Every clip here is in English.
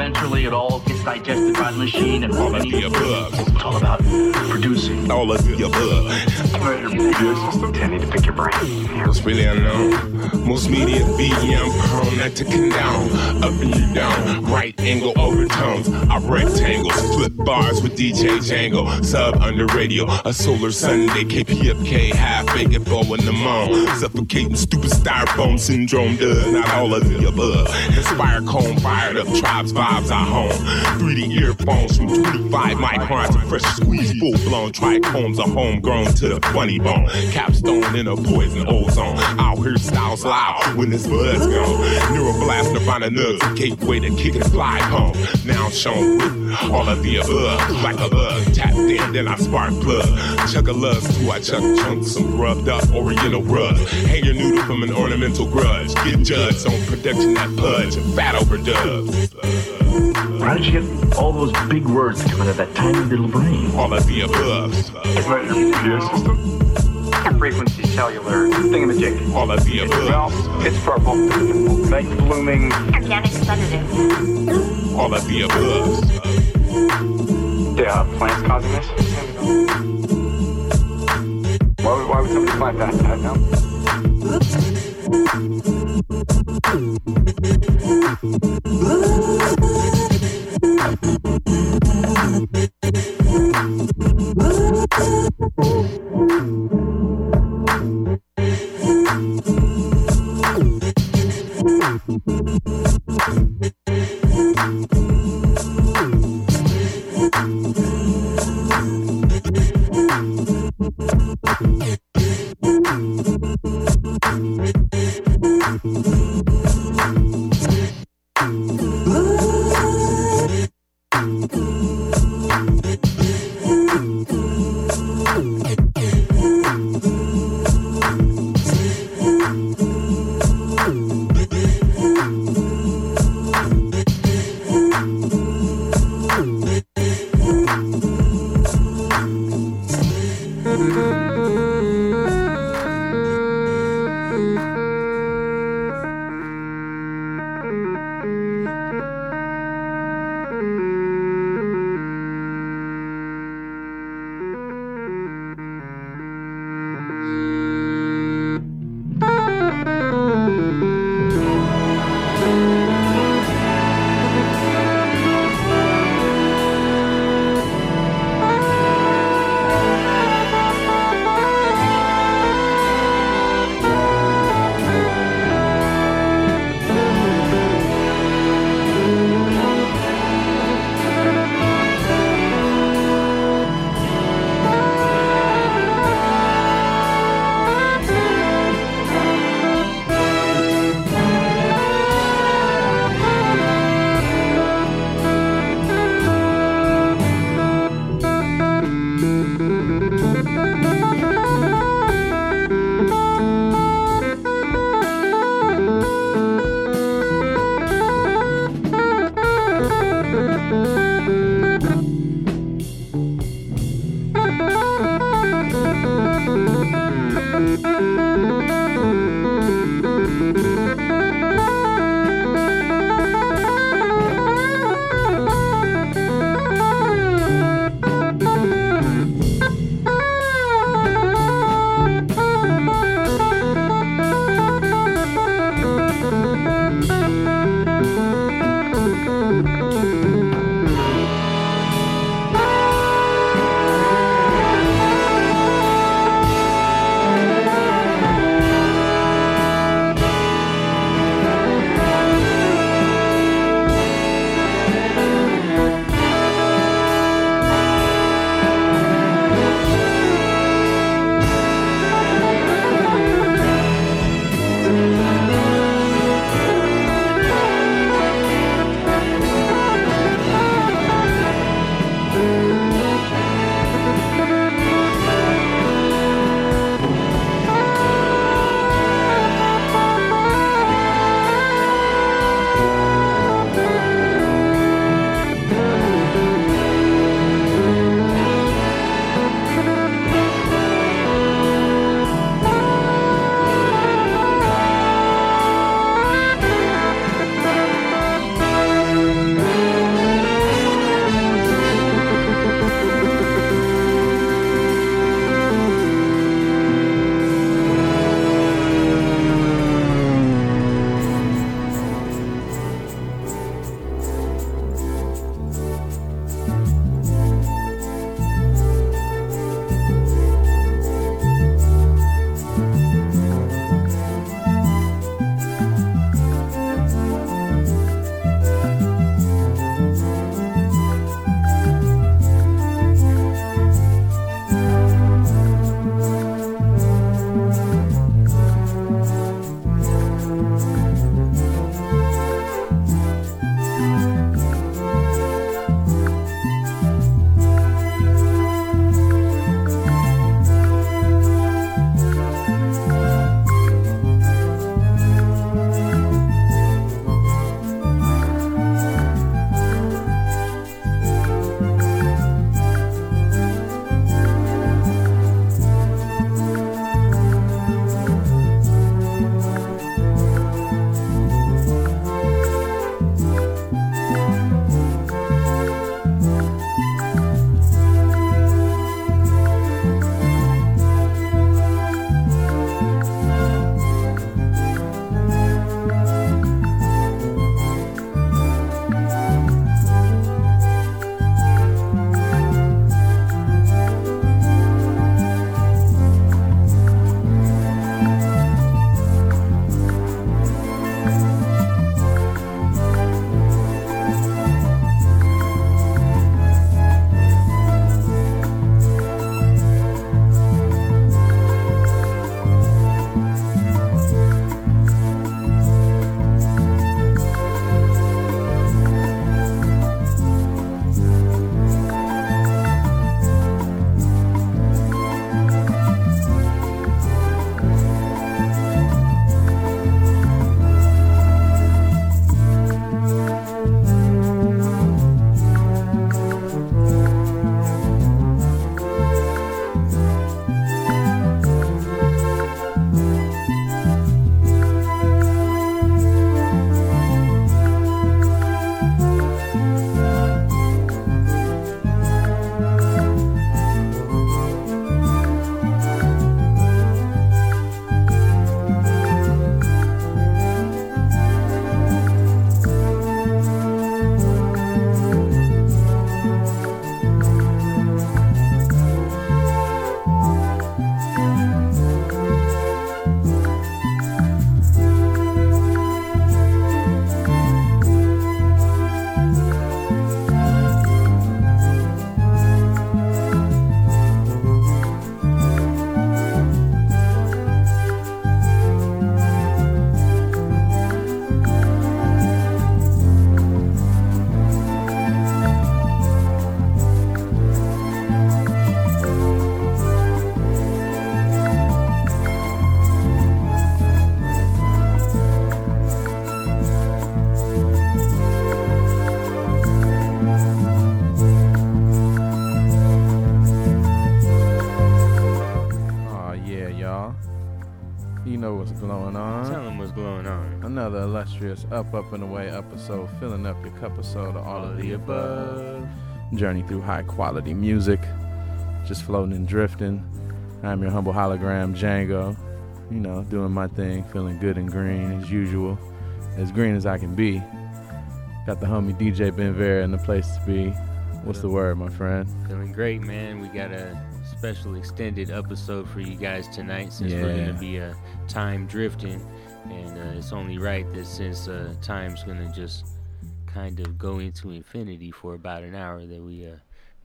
eventually it all gets digested by the machine and all of the above. It's all about producing. All of the above. I need to pick your brain. It's really unknown. Most media BM prone not to condone. Up and down, right angle overtones. I rectangles, flip bars with DJ Django. Sub under radio, a solar Sunday, KPFK, half baked bow in the moan. Suffocating stupid styrofoam syndrome does not all of the above. Inspire cone fired up, tribes vibes I home. 3D earphones from 25 microns to fresh squeeze, full blown trichomes are homegrown to the funny bone. Capstone in a poison ozone. I'll hear styles loud when this bud's gone. Neuroblast Nirvana nugs, gateway to kick and fly home. Now I'm shown all of the above. Like a bug, tapped in, then I spark plug. Chuck a love to I chuck chunks, some grubbed up oriental rug. Hang your noodle from an ornamental grudge. Get judged on production that pudge and fat overdubs. How did you get all those big words coming out of that tiny little brain? All of the above. Is that your computer system? Frequency cellular thingamajig. All of the above. It's purple. Night blooming. Organic sedative. All of the above uh, plants causing this? Why would, why would somebody plant that? I don't know. Illustrious Up, Up, and Away episode, filling up your cup of soda, all of the above. Journey through high quality music, just floating and drifting. I'm your humble hologram, Django. You know, doing my thing, feeling good and green as usual, as green as I can be. Got the homie DJ Ben Vera in the place to be. What's the word, my friend? Feeling great, man. We got a special extended episode for you guys tonight since we're going to be uh, time drifting. It's only right that since uh, time's going to just kind of go into infinity for about an hour, that we uh,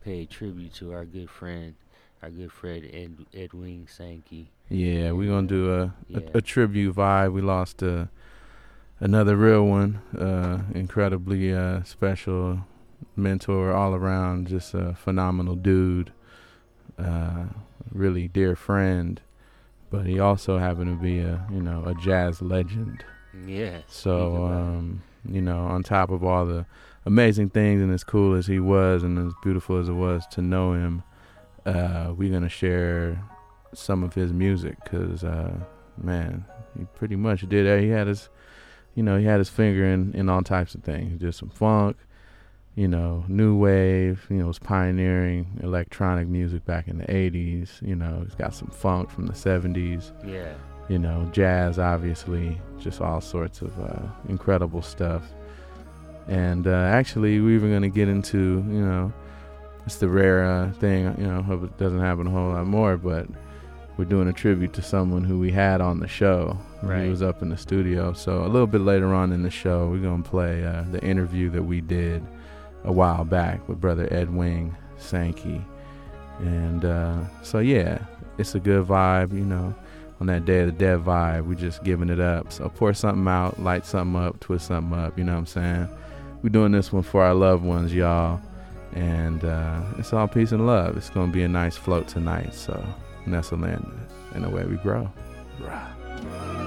pay tribute to our good friend, our good friend Ed, Edwin Sankey. Yeah, we're gonna do a, Yeah. a, a tribute vibe. We lost uh, another real one, uh, incredibly uh, special mentor, all around, just a phenomenal dude, uh, really dear friend. But he also happened to be a you know a jazz legend. Yeah. So it. um, you know, on top of all the amazing things and as cool as he was and as beautiful as it was to know him, uh, we're gonna share some of his music because uh, man, he pretty much did. uh, He had his, you know, he had his finger in in all types of things. He did some funk, you know, new wave. You know, was pioneering electronic music back in the '80s. You know, he's got some funk from the '70s yeah. You know, jazz, obviously, just all sorts of uh, incredible stuff. And uh, actually, we were going to get into, you know, it's the rare uh, thing, you know, hope it doesn't happen a whole lot more, but we're doing a tribute to someone who we had on the show. Right. He was up in the studio. So a little bit later on in the show, we're going to play uh, the interview that we did a while back with brother Edwin Sankey. And uh, so, yeah, it's a good vibe, you know on that Day of the Dead vibe. We just giving it up. So pour something out, light something up, twist something up. You know what I'm saying? We're doing this one for our loved ones, y'all. And uh, it's all peace and love. It's gonna be a nice float tonight. So nestle in, and the way we grow. Rah.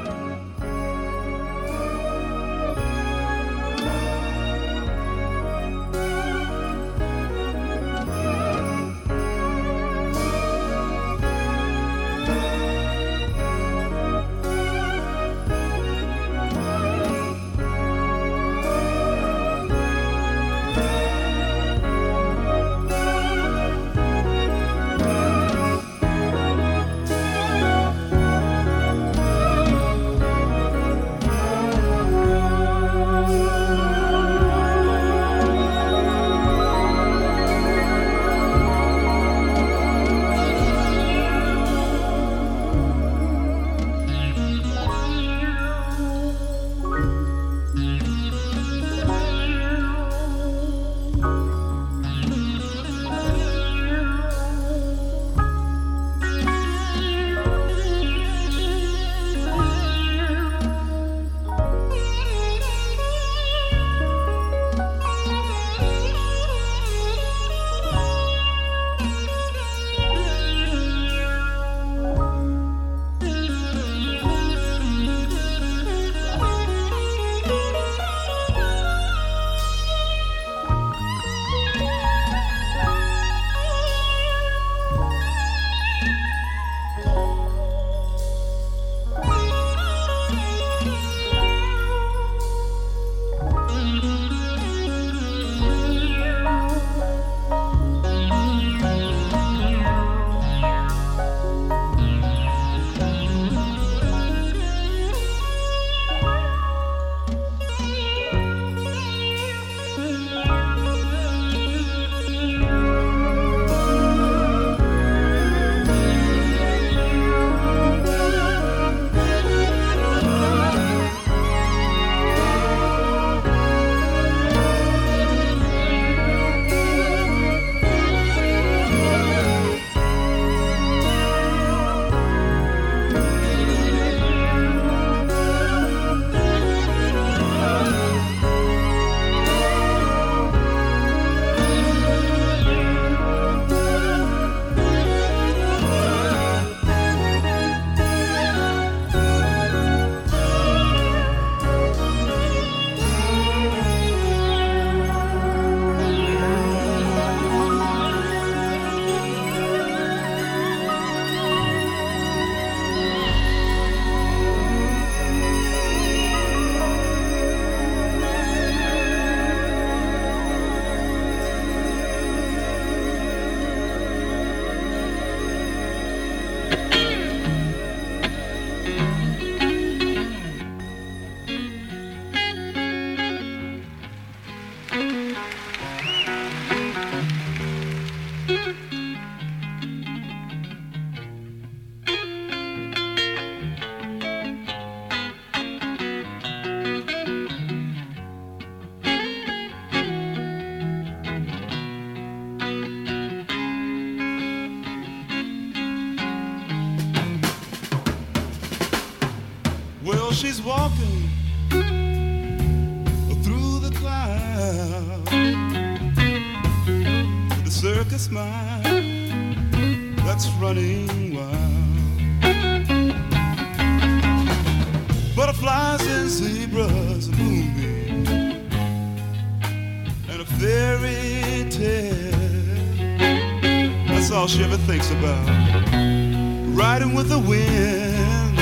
Riding with the wind.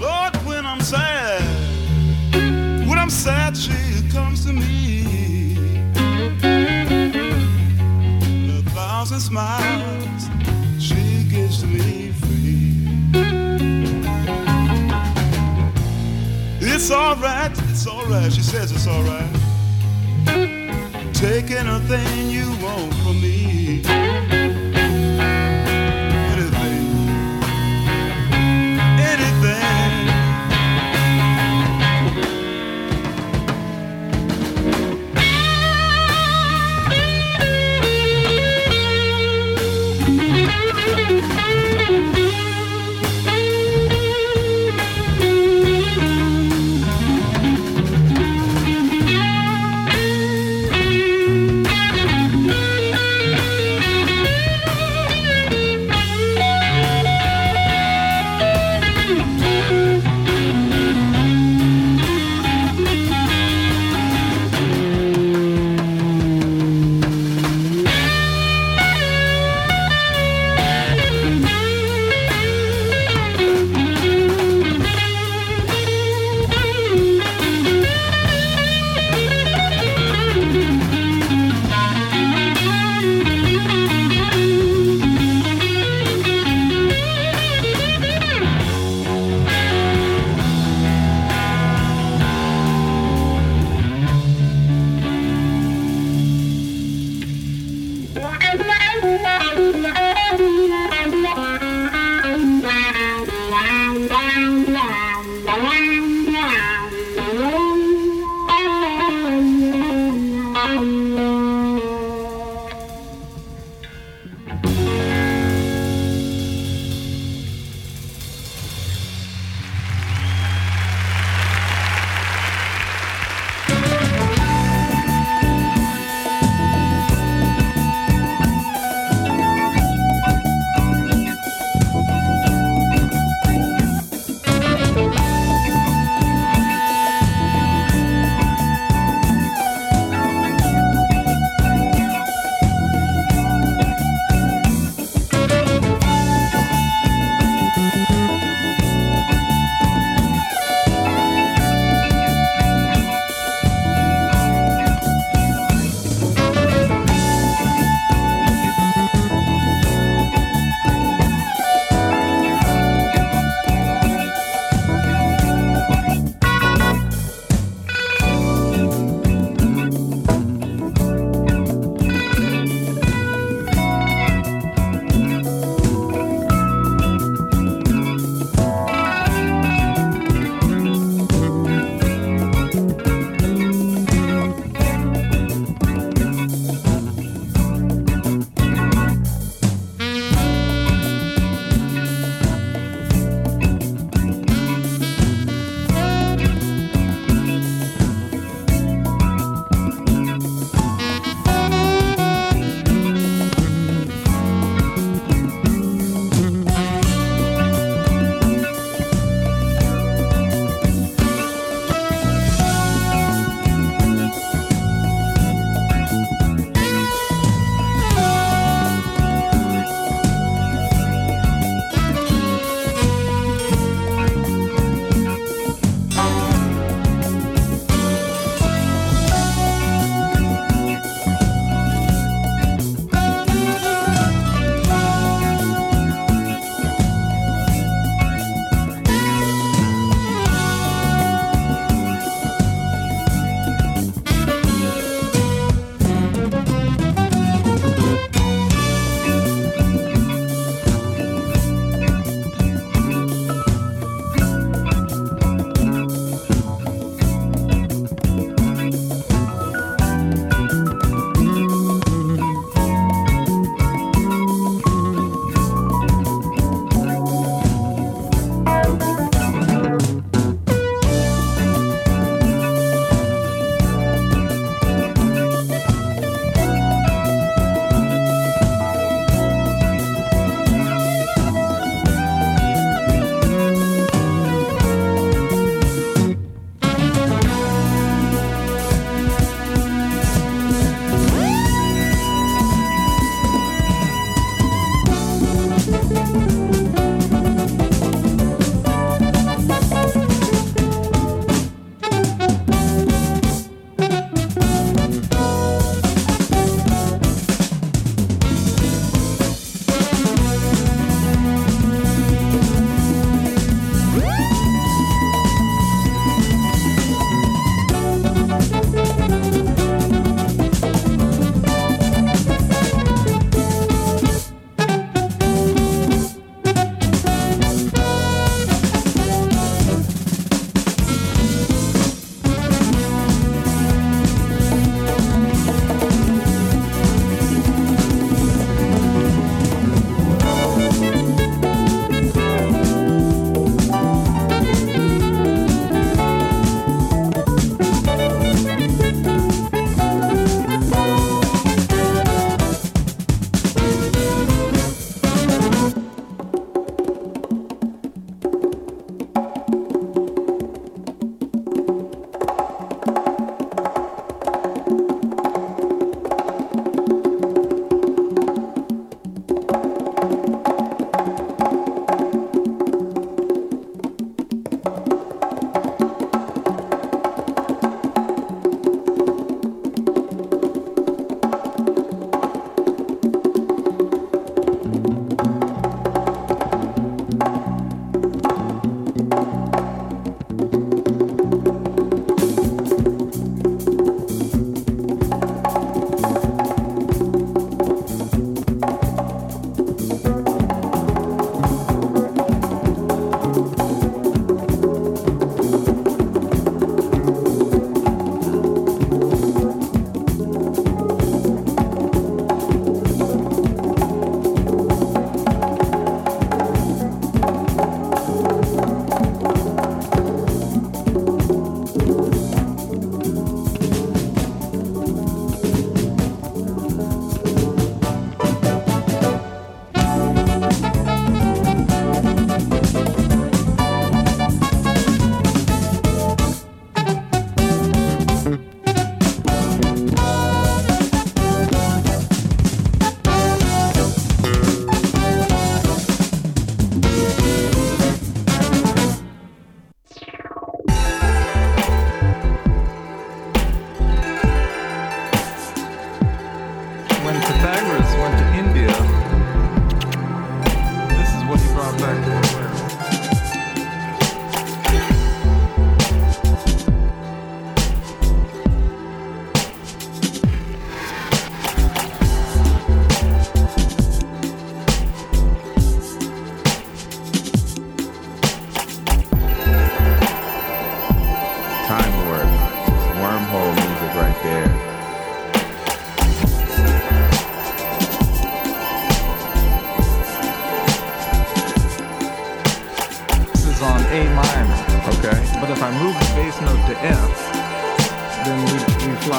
Lord, when I'm sad, when I'm sad, she comes to me. A thousand smiles she gives to me free. It's alright, it's alright, she says it's alright. Take anything you want from me.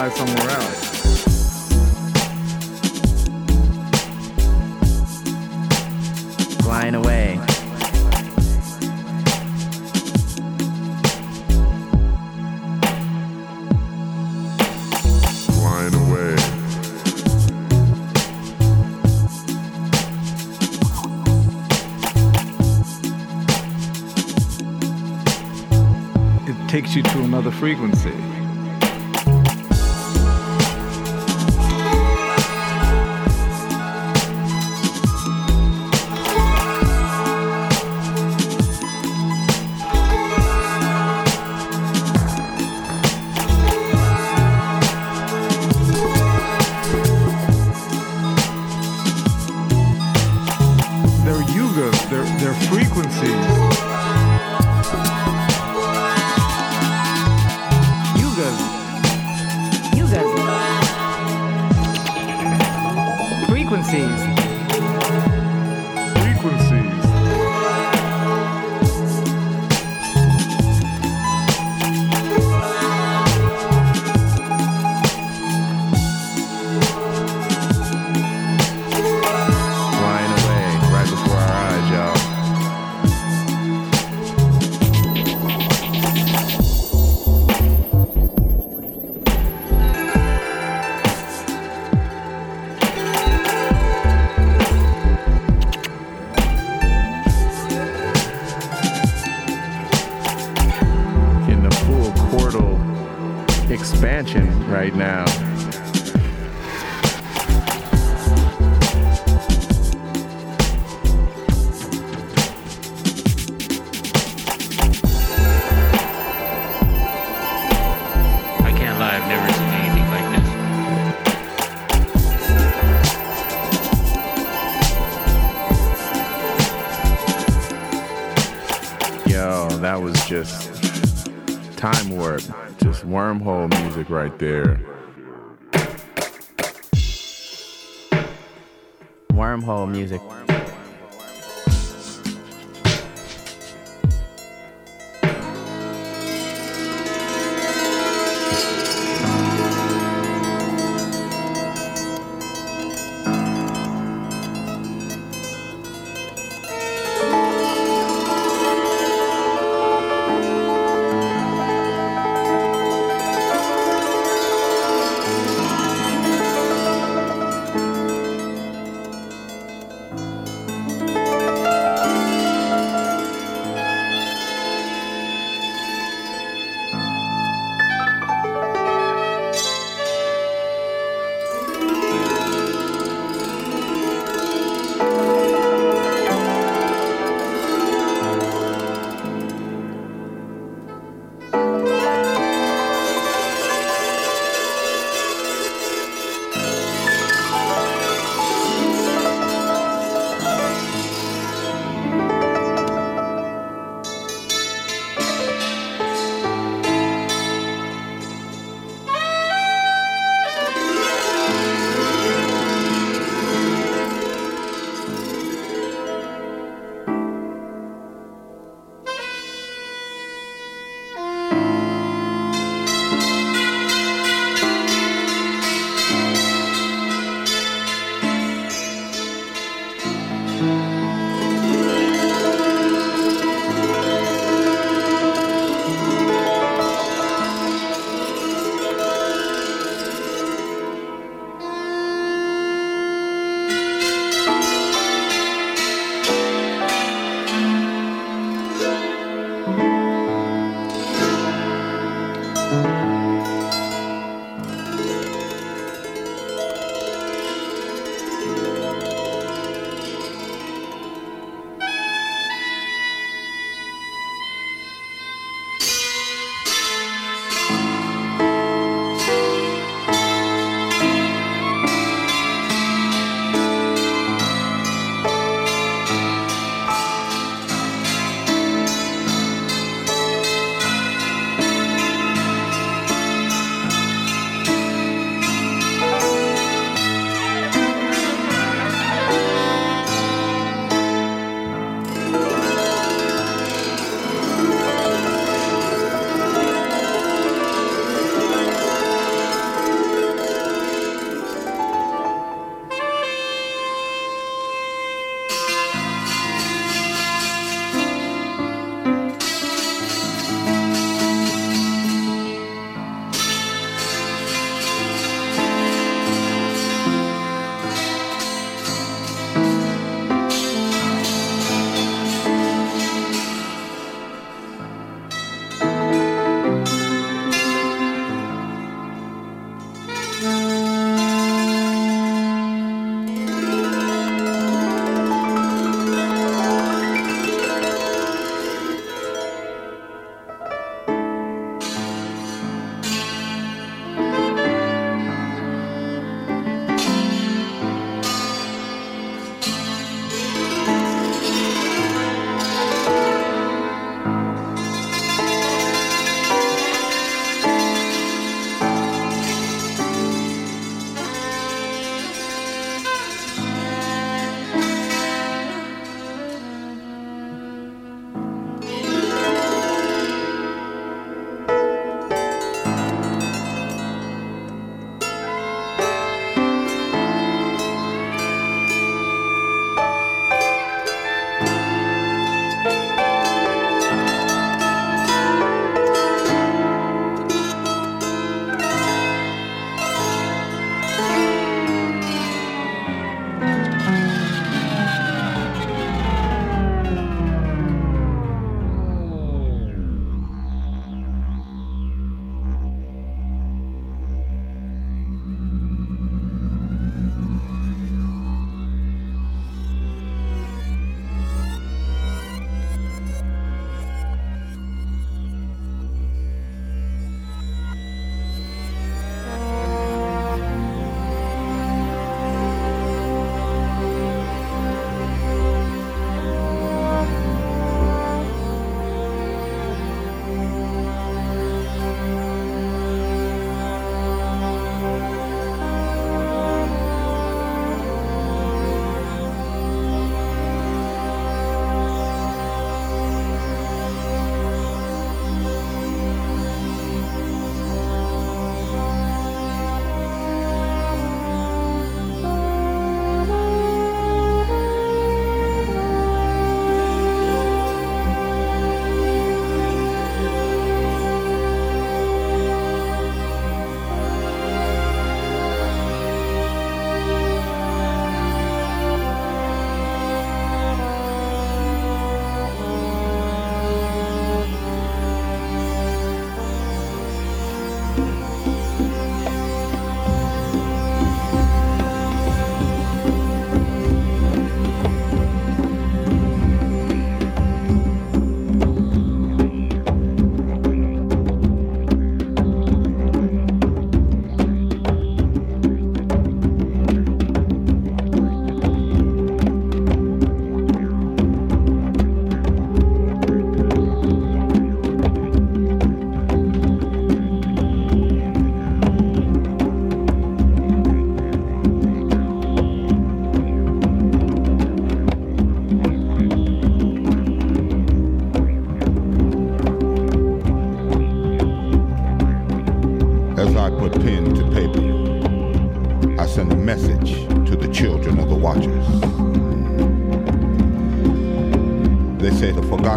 fly somewhere else. Flying away. Flying away. It takes you to another frequency. music right there. Wormhole music.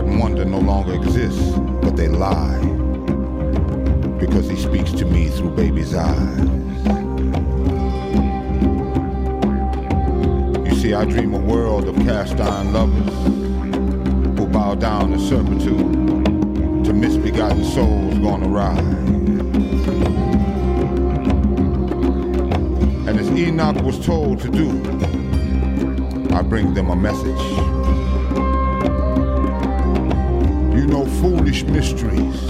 Forgotten wonder no longer exists, but they lie. Because he speaks to me through baby's eyes. You see, I dream a world of cast iron lovers who bow down in servitude to misbegotten souls gone awry. And as Enoch was told to do, I bring them a message. Foolish mysteries,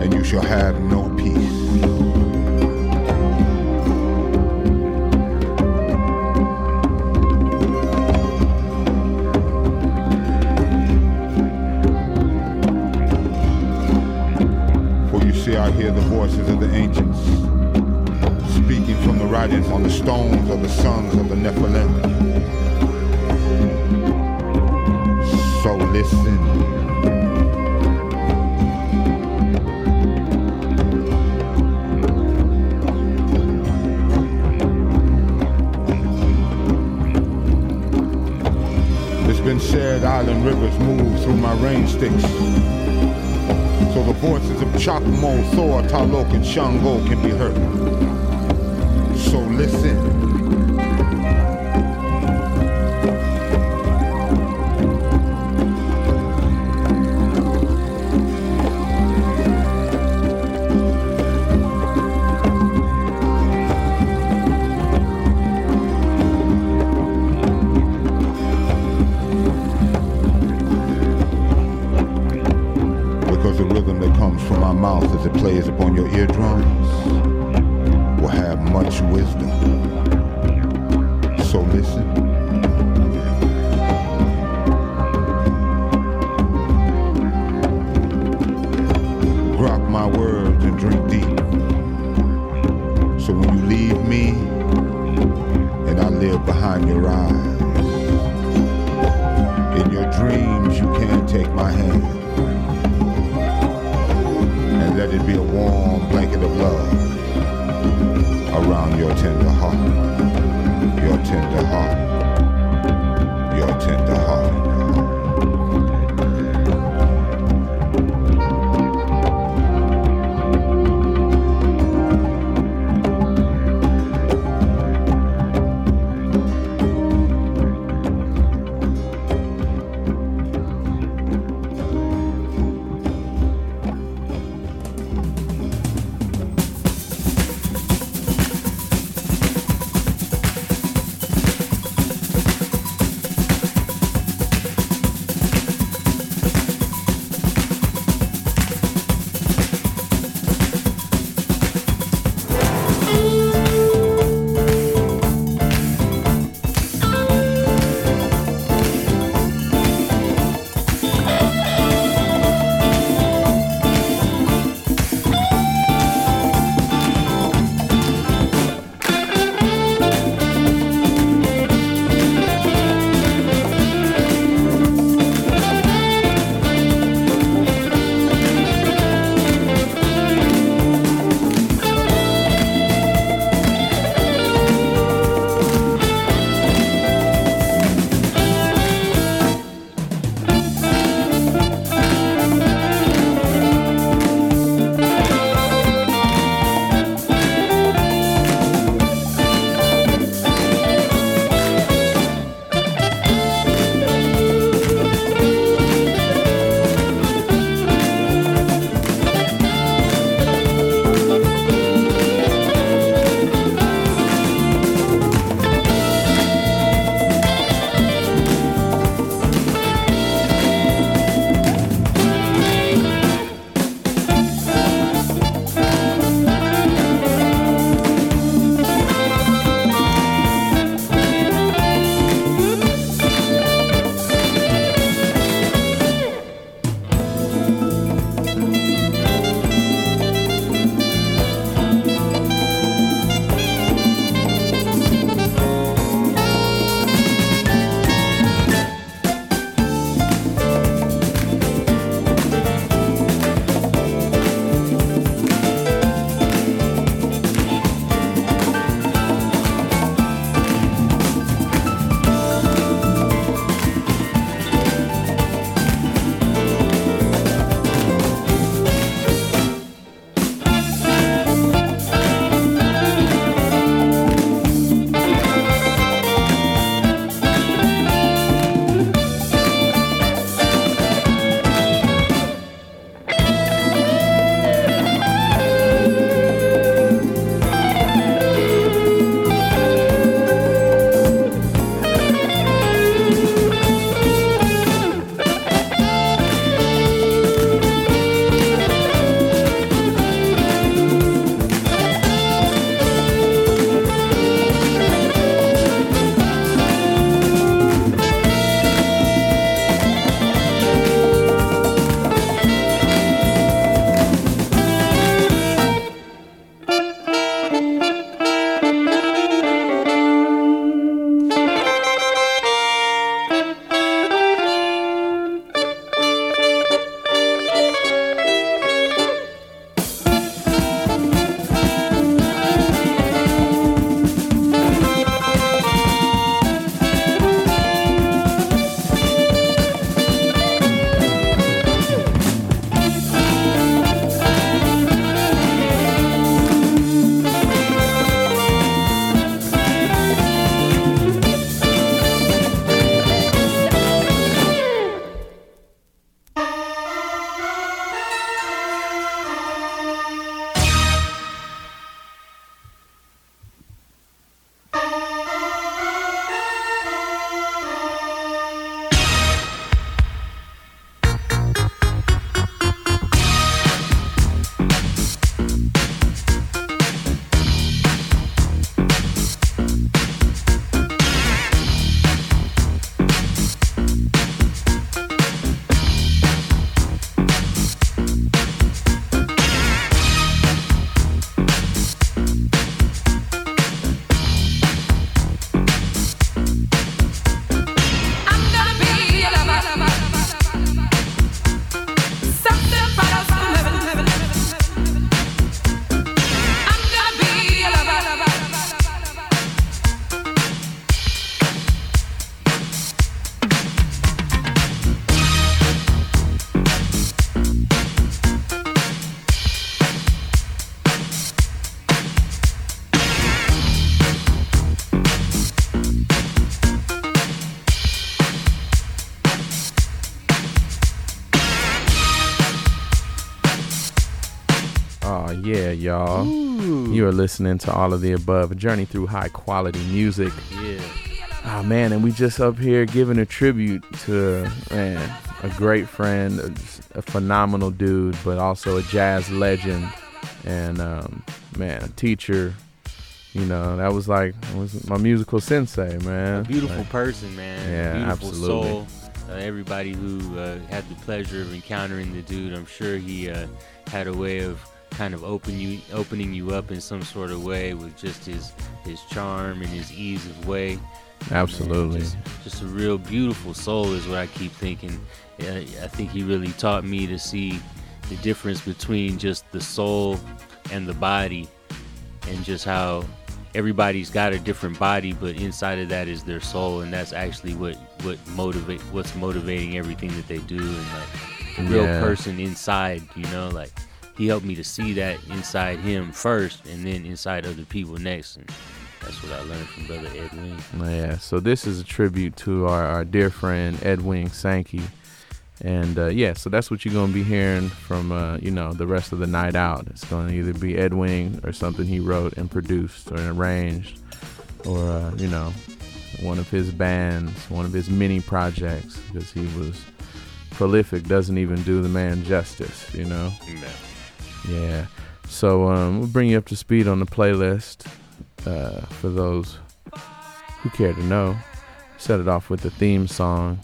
and you shall have no peace. For you see, I hear the voices of the ancients speaking from the writings on the stones of the sons of the Nephilim. Shango can be heard. Tender y'all. You are listening to all of the above, a journey through high quality music. Yeah. Oh man, and we just up here giving a tribute to man, a great friend, a, a phenomenal dude, but also a jazz legend, and um, man, a teacher. You know, that was like was my musical sensei, man. A beautiful Like, person, man. Yeah, beautiful absolutely. soul. Uh, everybody who uh, had the pleasure of encountering the dude, I'm sure he uh, had a way of kind of open you, opening you up in some sort of way with just his his charm and his ease of way. Absolutely. Just, just a real beautiful soul is what I keep thinking. I think he really taught me to see the difference between just the soul and the body, and just how everybody's got a different body, but inside of that is their soul, and that's actually what what motivate what's motivating everything that they do, and like the real Yeah. person inside, you know, like he helped me to see that inside him first, and then inside other people next, and that's what I learned from Brother Edwin. Yeah, so this is a tribute to our, our dear friend Edwin Sankey. And uh, yeah, so that's what you're going to be hearing from, uh, you know, the rest of the night out. It's going to either be Edwin or something he wrote and produced or arranged or, uh, you know, one of his bands, one of his mini projects because he was prolific, doesn't even do the man justice, you know? Yeah. So um, we'll bring you up to speed on the playlist uh, for those who care to know. Set it off with the theme song,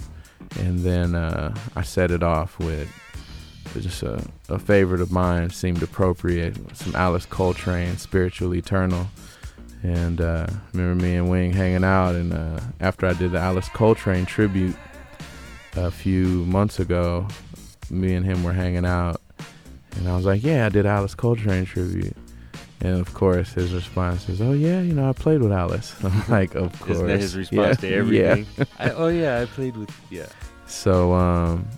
and then uh, I set it off with just a, a favorite of mine. Seemed appropriate. Some Alice Coltrane, "Spiritual Eternal." And uh, remember me and Wing hanging out, and uh, after I did the Alice Coltrane tribute a few months ago, me and him were hanging out, and I was like, "Yeah, I did Alice Coltrane tribute." And of course, his response is, "Oh yeah, you know, I played with Alice." I'm like, "Of course." Isn't that his response to everything? Yeah. I, oh yeah, I played with yeah. So um,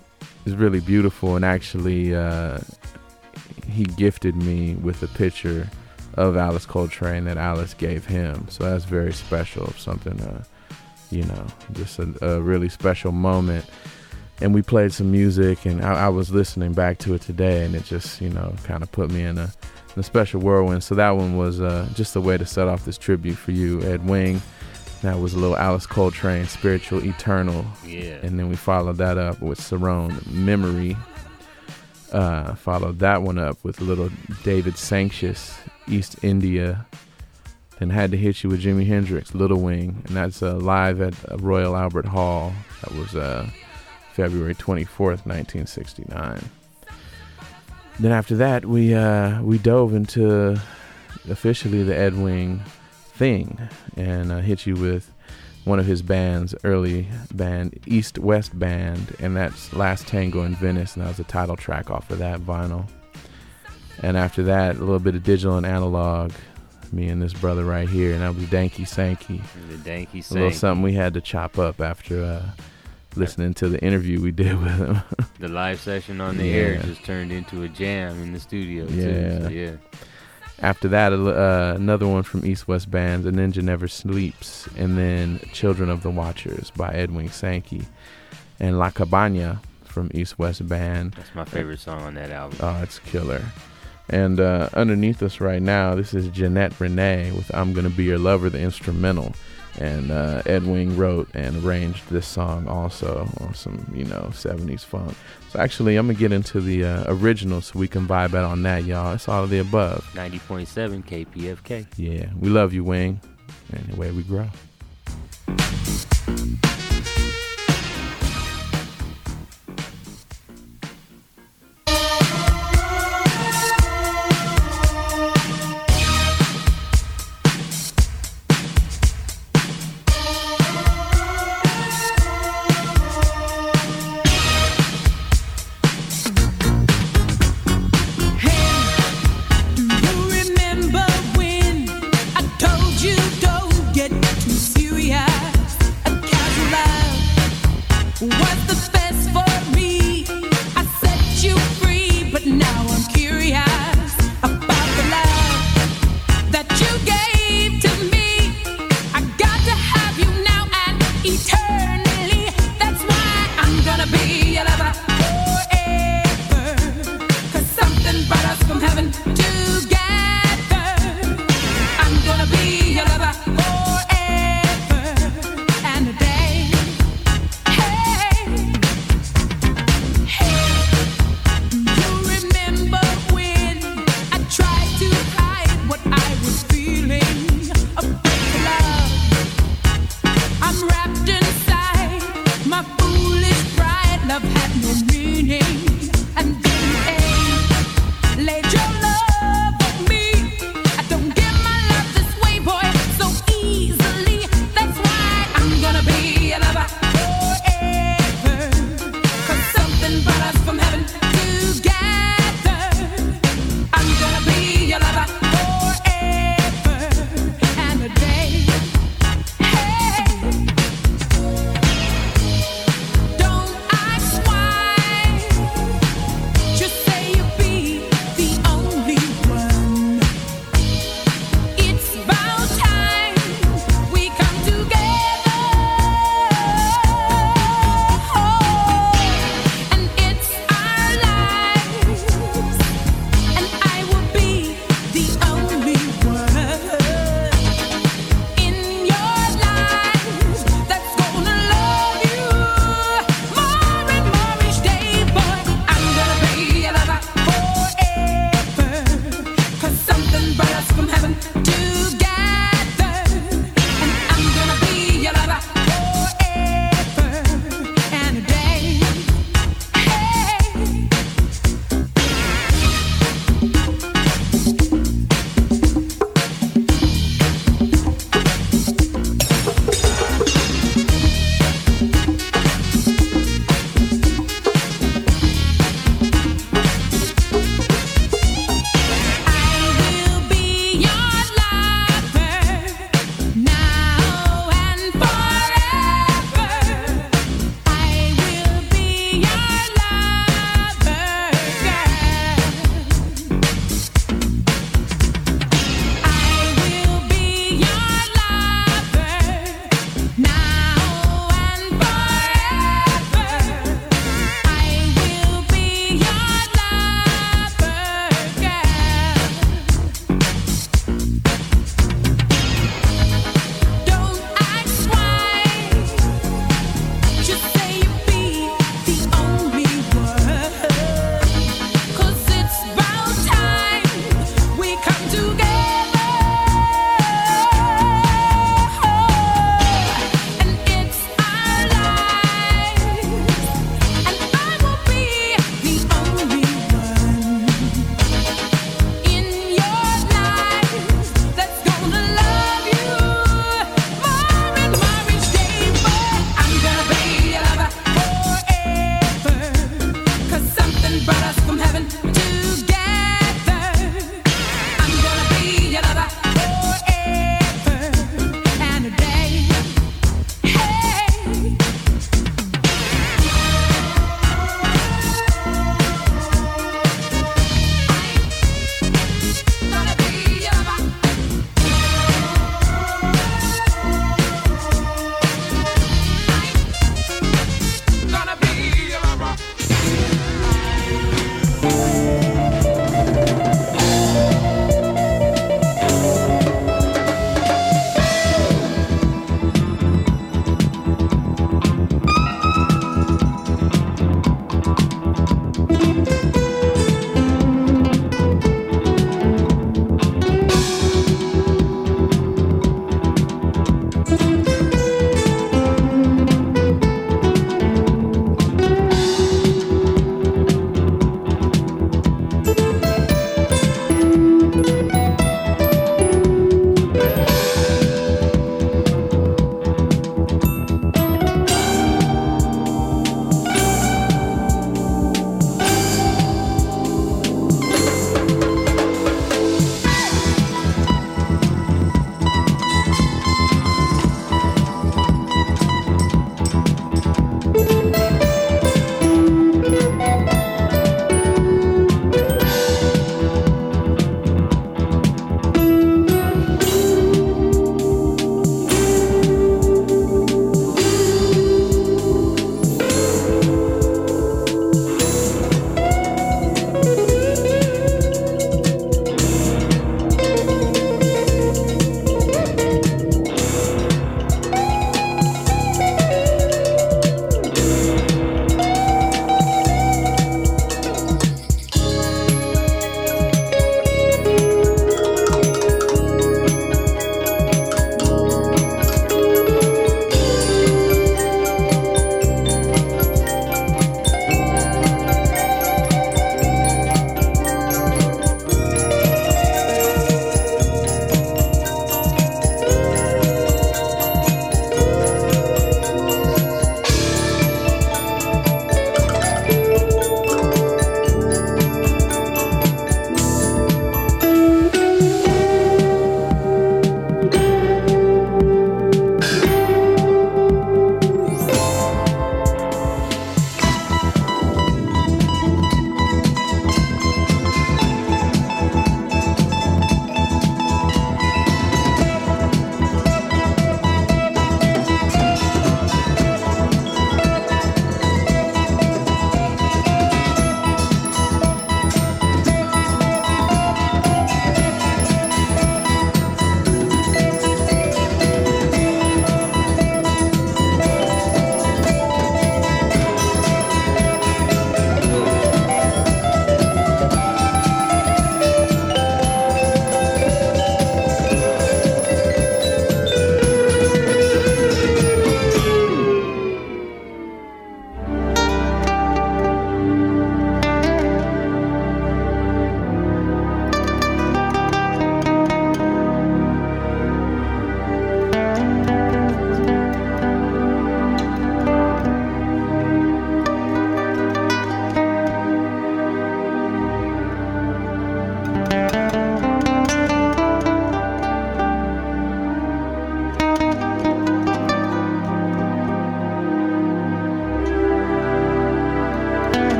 it's really beautiful, and actually, uh, he gifted me with a picture of Alice Coltrane that Alice gave him. So that's very special. Something, uh, you know, just a, a really special moment. And we played some music, and I, I was listening back to it today, and it just, you know, kind of put me in a, in a special whirlwind. So that one was uh, just a way to set off this tribute for you, Edwin. That was a little Alice Coltrane, Spiritual Eternal. Yeah. And then we followed that up with Sarone Memory. Uh, followed that one up with a little David Sancious, East India. Then had to hit you with Jimi Hendrix, Little Wing. And that's uh, live at Royal Albert Hall. That was uh, February 24th, 1969. Then after that, we uh, we dove into officially the Edwin thing and uh, hit you with one of his band's early band, East West Band, and that's Last Tango in Venice, and that was the title track off of that vinyl. And after that, a little bit of digital and analog, me and this brother right here, and that was Danky Sankey. The Danky Sankey. A little something we had to chop up after uh, listening to the interview we did with him. The live session on the air just turned into a jam in the studio Yeah. too. So, yeah. After that, uh, another one from East West Bands, A Ninja Never Sleeps, and then Children of the Watchers by Edwin Sankey, and La Cabana from East West Band. That's my favorite song on that album. Oh, it's killer. And uh, underneath us right now, this is Jeanette Renee with I'm Gonna Be Your Lover, the instrumental. And uh, Edwin wrote and arranged this song also on some, you know, 70s funk. So actually, I'm gonna get into the uh, original so we can vibe out on that, y'all. It's all of the above. 90.7 KPFK. Yeah, we love you, Wing. And the way we grow.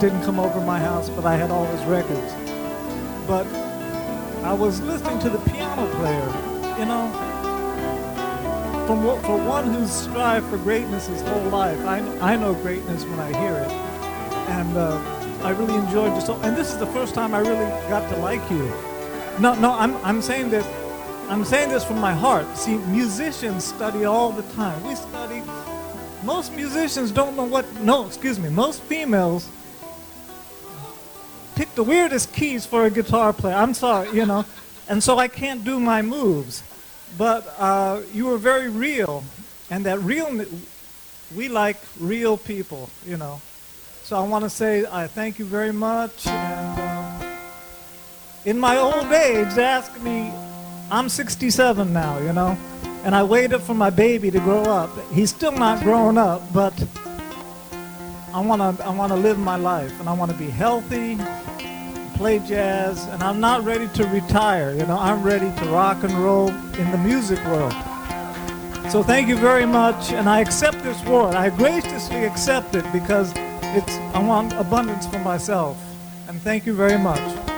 Didn't come over my house, but I had all his records. But I was listening to the piano player, you know. From for one who's strived for greatness his whole life, I, I know greatness when I hear it, and uh, I really enjoyed your song. And this is the first time I really got to like you. No, no, I'm, I'm saying this, I'm saying this from my heart. See, musicians study all the time. We study most musicians don't know what no excuse me most females the weirdest keys for a guitar player. I'm sorry you know. And so i can't do my moves. But uh, you were very real. And that real we like real people you know. So i want to say i thank you very much. And um, in my old age ask me i'm 67 now you know. And I waited for my baby to grow up. He's still not grown up, but I want to I want to live my life and I want to be healthy, play jazz, and I'm not ready to retire. You know, I'm ready to rock and roll in the music world. So thank you very much, and I accept this award. I graciously accept it because it's I want abundance for myself. And thank you very much.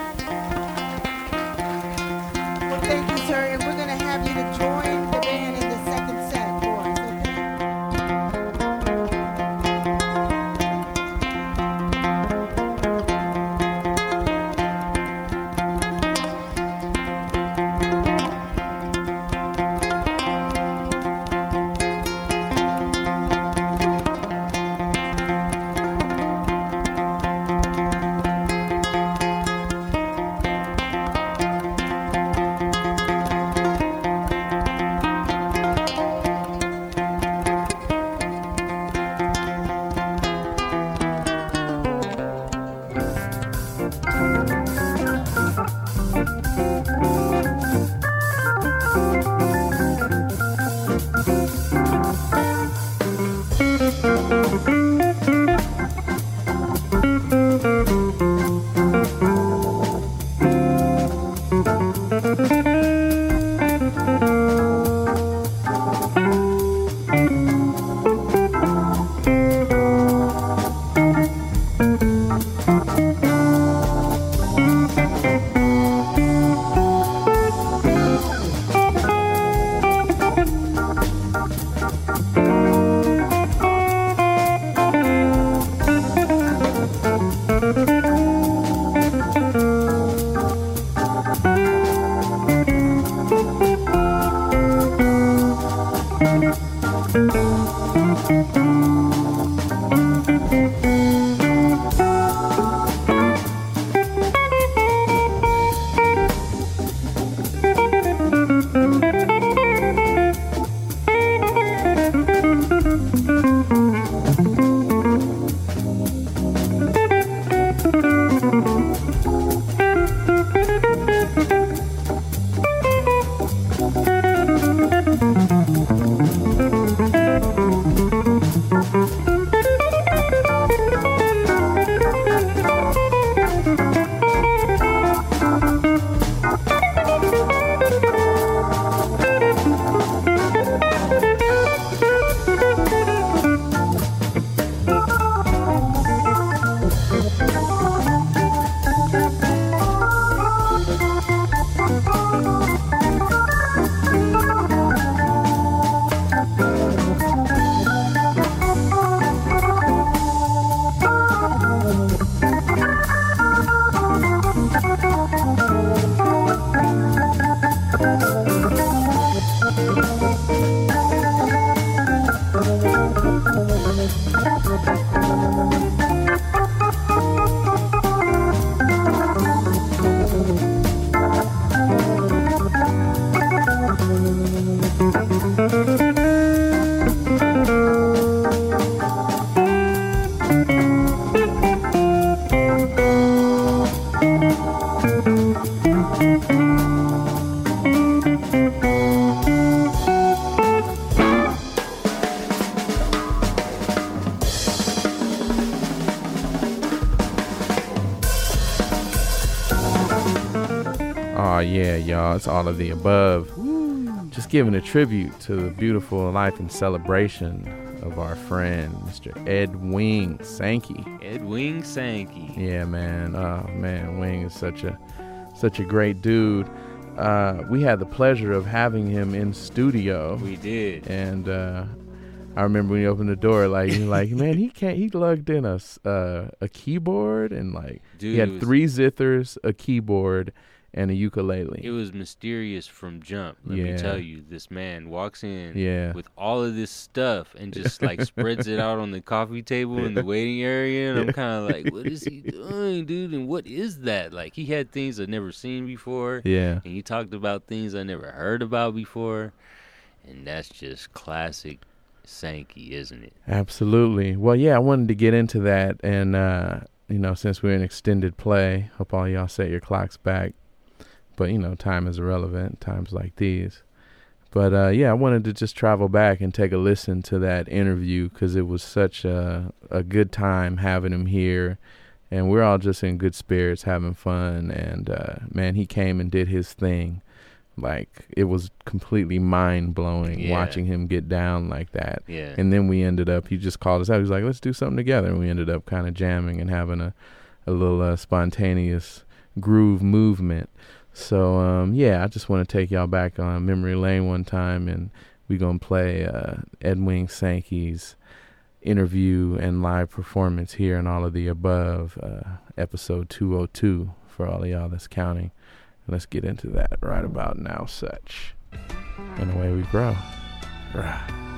Y'all. It's all of the above. Just giving a tribute to the beautiful life and celebration of our friend, Mr. Ed Wing Sankey. Ed Wing Sankey. Yeah, man. Oh man, Wing is such a such a great dude. Uh, we had the pleasure of having him in studio. We did. And uh, I remember when he opened the door, like like, man, he can't. He lugged in a uh, a keyboard and like Dude, he had three zithers, a keyboard, and a ukulele. It was mysterious from jump. Let me tell you, this man walks in Yeah. with all of this stuff and just like spreads it out on the coffee table in the waiting area, and I'm kind of like, what is he doing, dude? And what is that? Like he had things I'd never seen before. Yeah. and he talked about things I never heard about before, and that's just classic Sankey, isn't it? Absolutely. Well, yeah, I wanted to get into that, and uh, you know, since we're in extended play, hope all y'all set your clocks back. But you know, time is irrelevant. Times like these. But uh, yeah, I wanted to just travel back and take a listen to that interview because it was such a a good time having him here, and we're all just in good spirits, having fun. And uh, man, he came and did his thing. Like it was completely mind blowing Yeah. watching him get down like that. Yeah. And then we ended up. He just called us out. He was like, "Let's do something together." And we ended up kind of jamming and having a a little uh, spontaneous groove movement. So um, yeah, I just want to take y'all back on memory lane one time, and we gonna play uh, Edwin Sankey's interview and live performance here and all of the above, uh, episode 202 for all of y'all that's counting. Let's get into that right about now, such. And away we grow. Rah.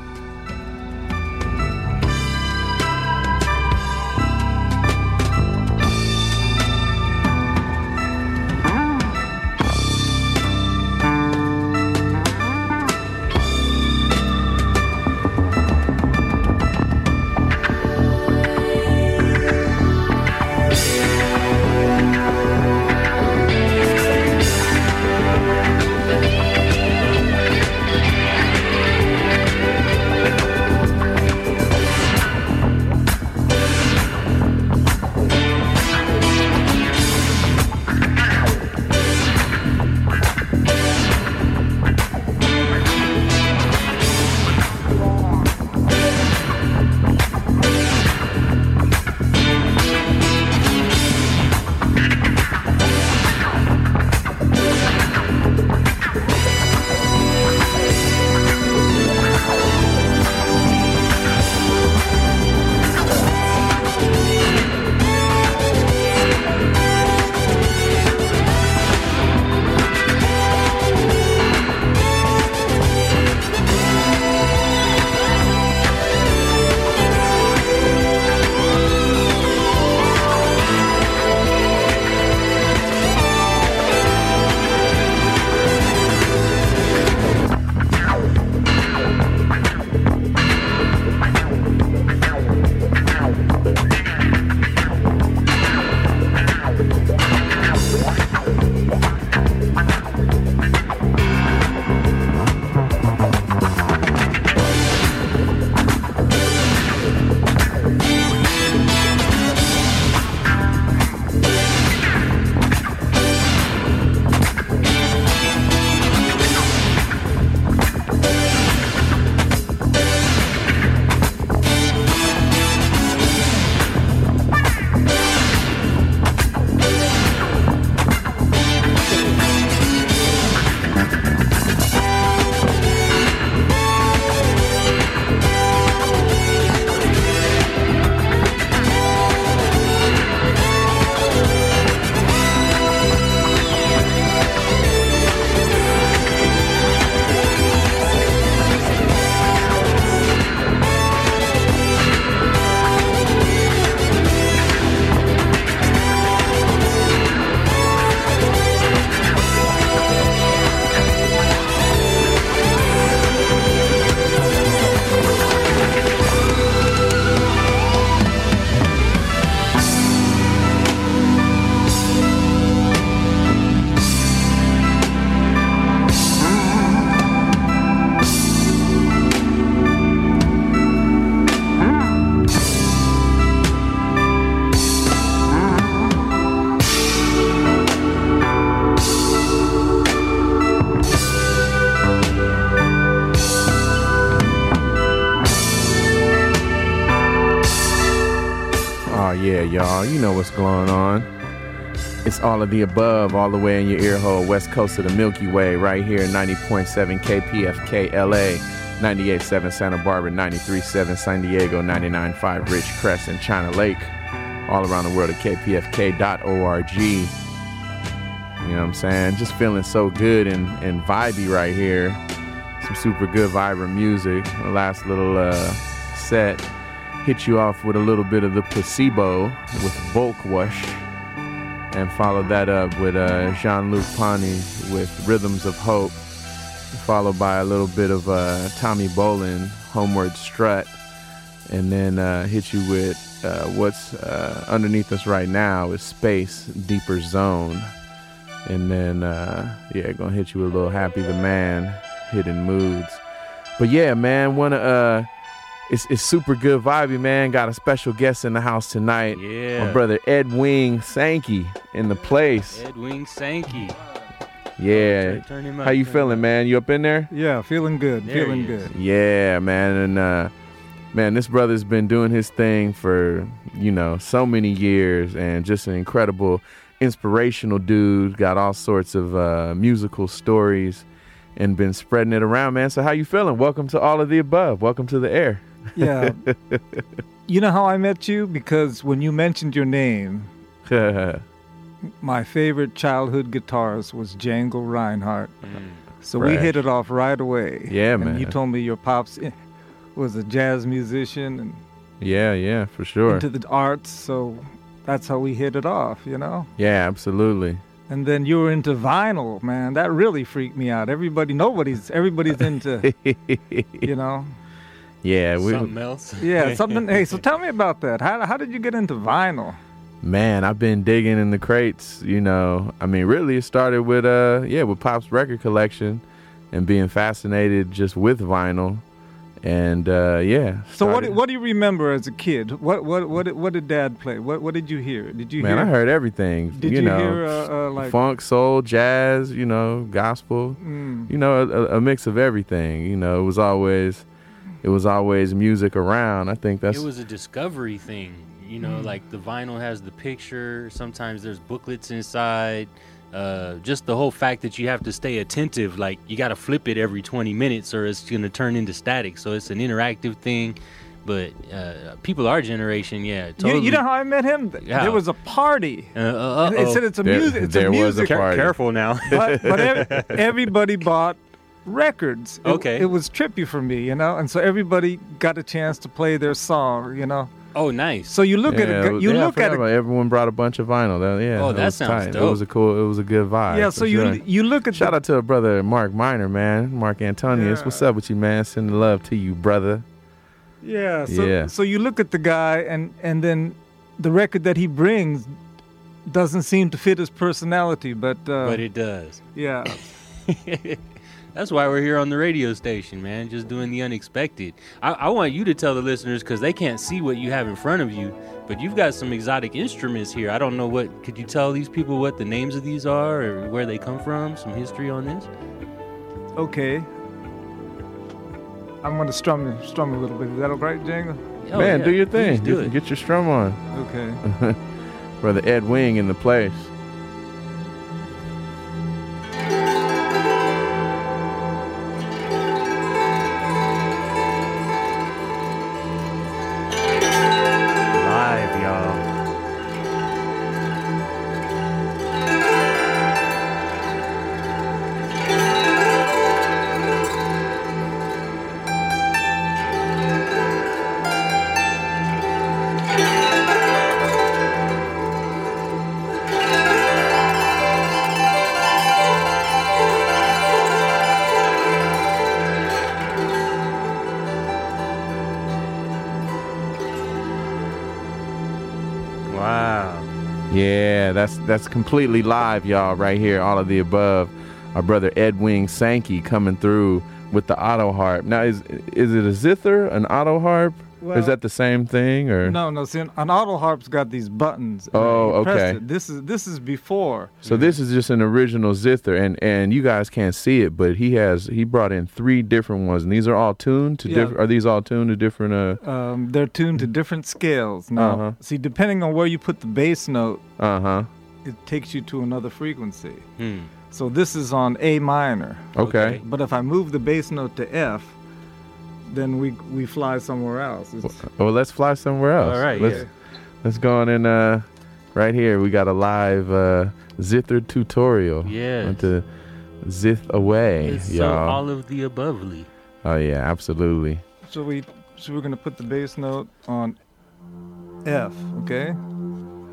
You know what's going on. It's all of the above, all the way in your ear hole, west coast of the Milky Way, right here, 90.7 KPFK LA, 98.7 Santa Barbara, 93.7 San Diego, 99.5 Rich Crest and China Lake, all around the world at kpfk.org. You know what I'm saying? Just feeling so good and, and vibey right here. Some super good vibrant music. The last little uh, set hit you off with a little bit of the placebo with Bulk Wash and follow that up with uh, Jean-Luc Ponty with Rhythms of Hope, followed by a little bit of uh, Tommy Bolin, Homeward Strut, and then uh, hit you with uh, what's uh, underneath us right now is Space Deeper Zone, and then uh, yeah, gonna hit you with a little Happy the Man, Hidden Moods. But yeah, man, wanna uh it's, it's super good vibey, man. Got a special guest in the house tonight. Yeah. My brother Ed Wing Sankey in the place. Ed Wing Sankey. Yeah. Turn him up, How you turn feeling, man? You up in there? Yeah, feeling good. There feeling good. Yeah, man. And uh man, this brother's been doing his thing for, you know, so many years and just an incredible inspirational dude. Got all sorts of uh musical stories and been spreading it around, man. So how you feeling? Welcome to all of the above. Welcome to the air. Yeah. you know how I met you? Because when you mentioned your name, my favorite childhood guitarist was Django Reinhardt. So we hit it off right away. Yeah, and man. you told me your pops eh, was a jazz musician and yeah, yeah, for sure. into the arts. So that's how we hit it off, you know? Yeah, absolutely. And then you were into vinyl, man. That really freaked me out. Everybody, nobody's, everybody's into, you know? Yeah, we Something else. Yeah, something. hey, so tell me about that. How, how did you get into vinyl? Man, I've been digging in the crates, you know. I mean, really it started with uh yeah, with Pop's record collection and being fascinated just with vinyl. And uh yeah. So what, what do you remember as a kid? What what what did- what did Dad play? What what did you hear? Did you Man, hear? I heard everything. Did you, you know, hear, uh, uh, like- funk, soul, jazz, you know, gospel. Mm. You know, a, a mix of everything. You know, it was always it was always music around. I think that's it was a discovery thing. You know, like the vinyl has the picture. Sometimes there's booklets inside. Uh, just the whole fact that you have to stay attentive, like you got to flip it every 20 minutes or it's going to turn into static. So it's an interactive thing. But uh, people our generation, yeah, You, totally. you know how I met him? Yeah. There was a party. Uh, uh, They said it's a There- music. It's there a was a music. party. Careful now. but but ev- everybody bought records. It- Okay. It, was trippy for me, you know, and so everybody got a chance to play their song, you know. oh, nice. So you look at it. You yeah, look at it. Everyone brought a bunch of vinyl. That, yeah. Oh, it that was sounds tight. It was a cool. It was a good vibe. Yeah. So you sure. you look at Shout the, out to our brother Mark Miner, man. Mark Antonius. Yeah. What's up with you, man? Sending love to you, brother. Yeah. So, Yeah. so you look at the guy, and and then the record that he brings doesn't seem to fit his personality, but uh, but it does. yeah. That's why we're here on the radio station, man, just doing the unexpected. I, I want you to tell the listeners because they can't see what you have in front of you, but you've got some exotic instruments here. I don't know what. Could you tell these people what the names of these are or where they come from? Some history on this? Okay. I'm gonna strum strum a little bit. Is that all right, Django? Oh, man, yeah, do your thing. do get, it. get your strum on. Okay. brother Ed Wing in the place. That's that's completely live, y'all. Right here, all of the above. Our brother Ed Wing Sankey coming through with the auto harp. Now, is is it a zither, an auto harp? Well- is that the same thing or? No, no. See, an an auto harp's got these buttons. Oh, okay. This is this is before. So this is just an original zither, and and you guys can't see it, but he has he brought in three different ones, and these are all tuned to Yeah. different. Are these all tuned to different? Uh Um, they're tuned to different scales. Now, Uh-huh. see, depending on where you put the bass note, uh huh. It takes you to another frequency. Hmm. So this is on A minor. Okay. But if I move the bass note to F, then we we fly somewhere else. It's- Well, let's fly somewhere else. All right, Let's yeah. let's go on and uh, right here we got a live uh, zither tutorial. Yeah. Went to zith away, It's y'all. all of the abovely. oh yeah, absolutely. So we so we're gonna put the bass note on F. Okay.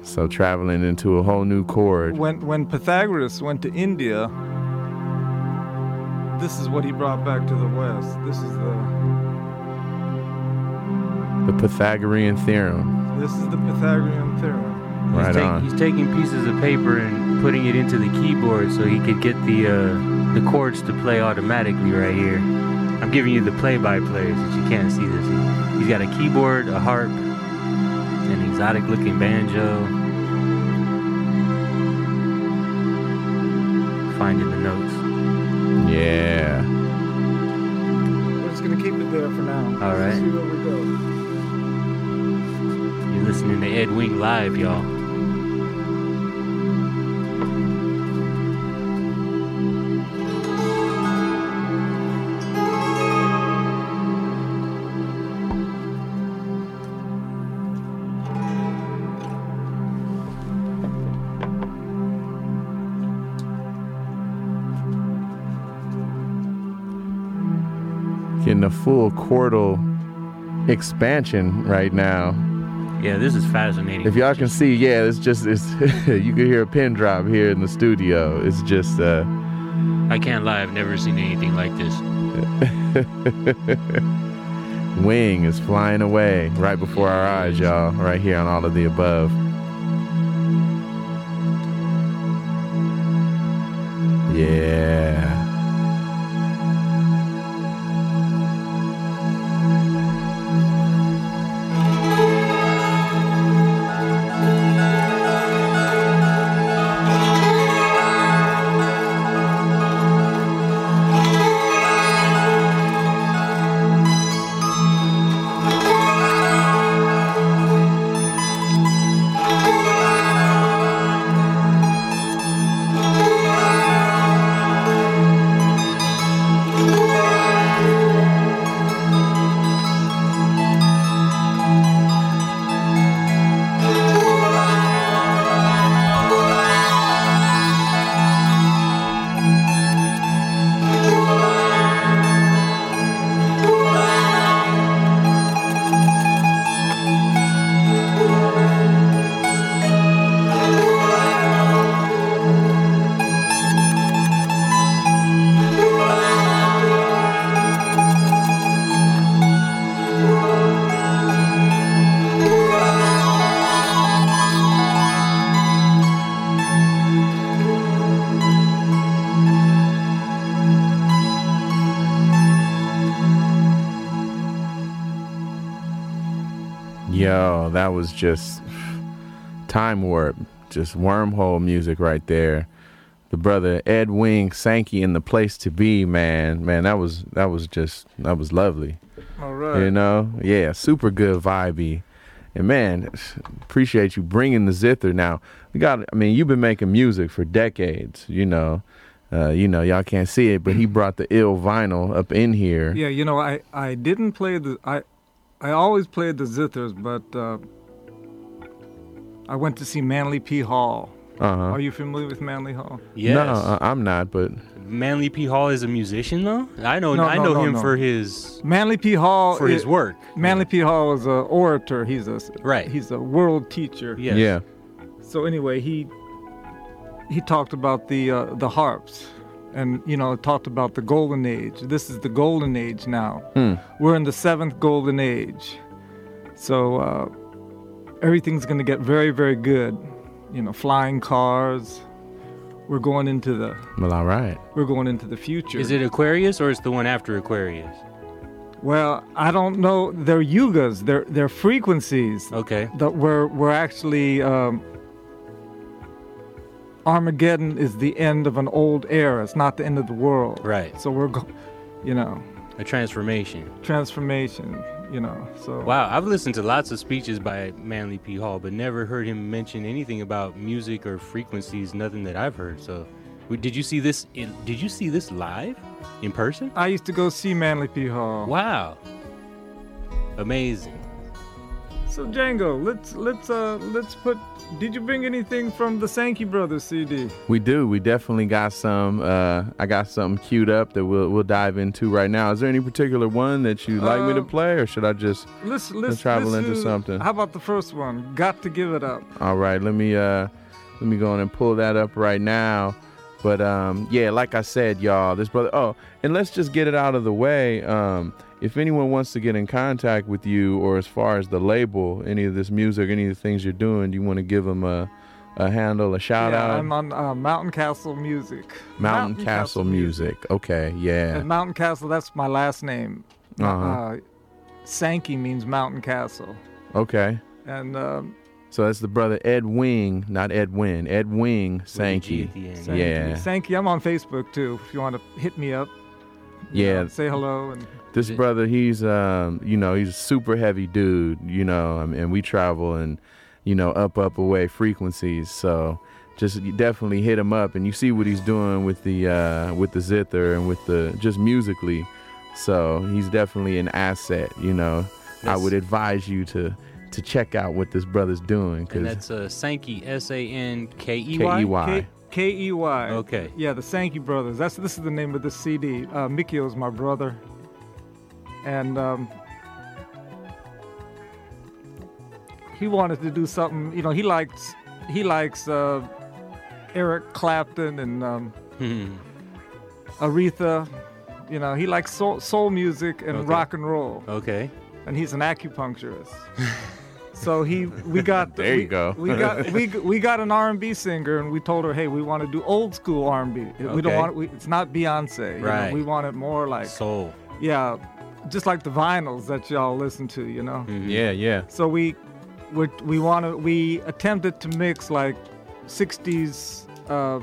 So traveling into a whole new chord. When when Pythagoras went to India, this is what he brought back to the West. This is the The Pythagorean theorem. this is the Pythagorean theorem. Right he's, take- on. he's taking pieces of paper and putting it into the keyboard so he could get the uh, the chords to play automatically right here. I'm giving you the play-by-play since you can't see this. He's got a keyboard, a harp, an exotic-looking banjo. Finding the notes. Yeah. We're just gonna keep it there for now. All right. See where we go. You're listening to Ed Wing live, y'all. Full chordal expansion right now. Yeah, this is fascinating. If y'all can see, yeah, it's just it's you can hear a pin drop here in the studio. It's just uh I can't lie, I've never seen anything like this. wing is flying away right before our eyes, y'all, right here on all of the above. Just time warp, just wormhole music right there. The brother Ed Wing Sankey in the place to be, man. Man, that was that was just that was lovely. All right. You know, yeah, super good vibey. And man, appreciate you bringing the zither. Now we got. I mean, you've been making music for decades. You know, uh, you know, y'all can't see it, but he brought the ill vinyl up in here. Yeah, you know, I, I didn't play the I I always played the zithers, but uh, I went to see Manly P. Hall. Uh huh. Are you familiar with Manly Hall? Yes. No, uh, I'm not, but Manly P. Hall is a musician, though. I know. No, I no, know no, him no. for his Manly P. Hall for his work. Manly P. Hall is an orator. He's a Right. He's a world teacher. Yes. yeah. So anyway, he he talked about the uh, the harps, and you know talked about the golden age. This is the golden age now. Hmm. We're in the seventh golden age, so uh, everything's gonna get very very good. You know, flying cars. We're going into the Well, all right. we're going into the future. Is it Aquarius or is the one after Aquarius? Well, I don't know. They're yugas. They're they're frequencies. Okay. That we're we're actually um, Armageddon is the end of an old era. It's not the end of the world. Right. So we're, go- you know, A transformation. transformation. You know. So Wow, I've listened to lots of speeches by Manly P. Hall, but never heard him mention anything about music or frequencies. Nothing that I've heard. So, did you see this? In, did you see this live, in person? I used to go see Manly P. Hall. Wow. Amazing. So Django, let's let's uh let's put. Did you bring anything from the Sankey Brothers CD? We do. We definitely got some. Uh, I got something queued up that we'll we'll dive into right now. Is there any particular one that you'd like me to Uh, play, or should I just Let's let's, travel into something? How about the first one? Got to give it up. All right, let me uh let me go on and pull that up right now. But um yeah, like I said, y'all, this brother oh, and let's just get it out of the way. Um if anyone wants to get in contact with you or as far as the label, any of this music, any of the things you're doing, do you want to give them a a handle, a shout yeah, out? I'm on uh, Mountain Castle Music. Mountain, Castle, Music. Okay, yeah. And Mountain Castle, that's my last name. Uh, Uh-huh. Sankey means Mountain Castle. Okay. And um, So that's the brother Ed Wing, not Ed Win, Ed Wing Sankey. Sankey. Yeah. Sankey, I'm on Facebook too. If you want to hit me up, you Yeah. know, say hello. And This brother, he's um, you know, he's a super heavy dude, you know, um, and we travel and you know, up up away frequencies. So just definitely hit him up and you see what he's doing with the uh with the zither and with the just musically. So he's definitely an asset, you know. I would advise you to to check out what this brother's doing And cuz that's uh, Sankey, S A N K E Y. K-E-Y. K E Y. Okay. Yeah, the Sankey brothers. That's this is the name of the CD. Uh, Mikio's my brother, and um, he wanted to do something. You know, he likes he likes uh, Eric Clapton and um, Aretha. You know, he likes soul, soul music and Okay. rock and roll. Okay. And he's an acupuncturist. so he we got There you we- go. We got we we got an R&B singer and we told her, "Hey, we want to do old school R&B. We don't want we, it's not Beyonce. you know, Right. we want it more like soul. Yeah, just like the vinyls that y'all listen to, you know. Yeah, yeah. So we we we want to we attempted to mix like 60s uh,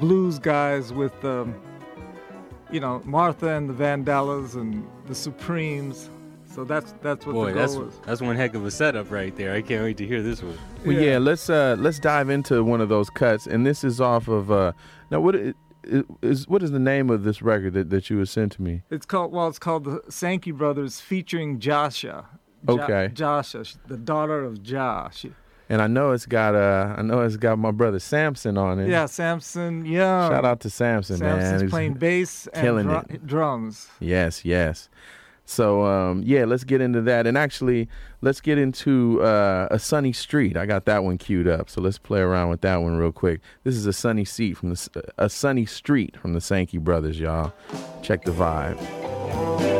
blues guys with um, you know Martha and the Vandellas and the Supremes. So that's that's what Boy, the goal that's was. that's one heck of a setup right there. I can't wait to hear this one. Well, yeah. let's uh let's dive into one of those cuts, and this is off of uh now what i- i- is what is the name of this record that, that you had sent to me? It's called well, it's called the Sankey Brothers featuring Jasha. Okay. Sh- the daughter of Josh. And I know it's got uh I know it's got my brother Samson on it. Yeah, Samson Yeah. Shout out to Samson, man. Samson's He's playing bass and killing dru- it. drums. Yes, yes. So um, yeah, let's get into that, and actually, let's get into uh, a sunny street. I got that one queued up, so let's play around with that one real quick. This is a sunny seat from the a sunny street from the Sankey Brothers, y'all. Check the vibe.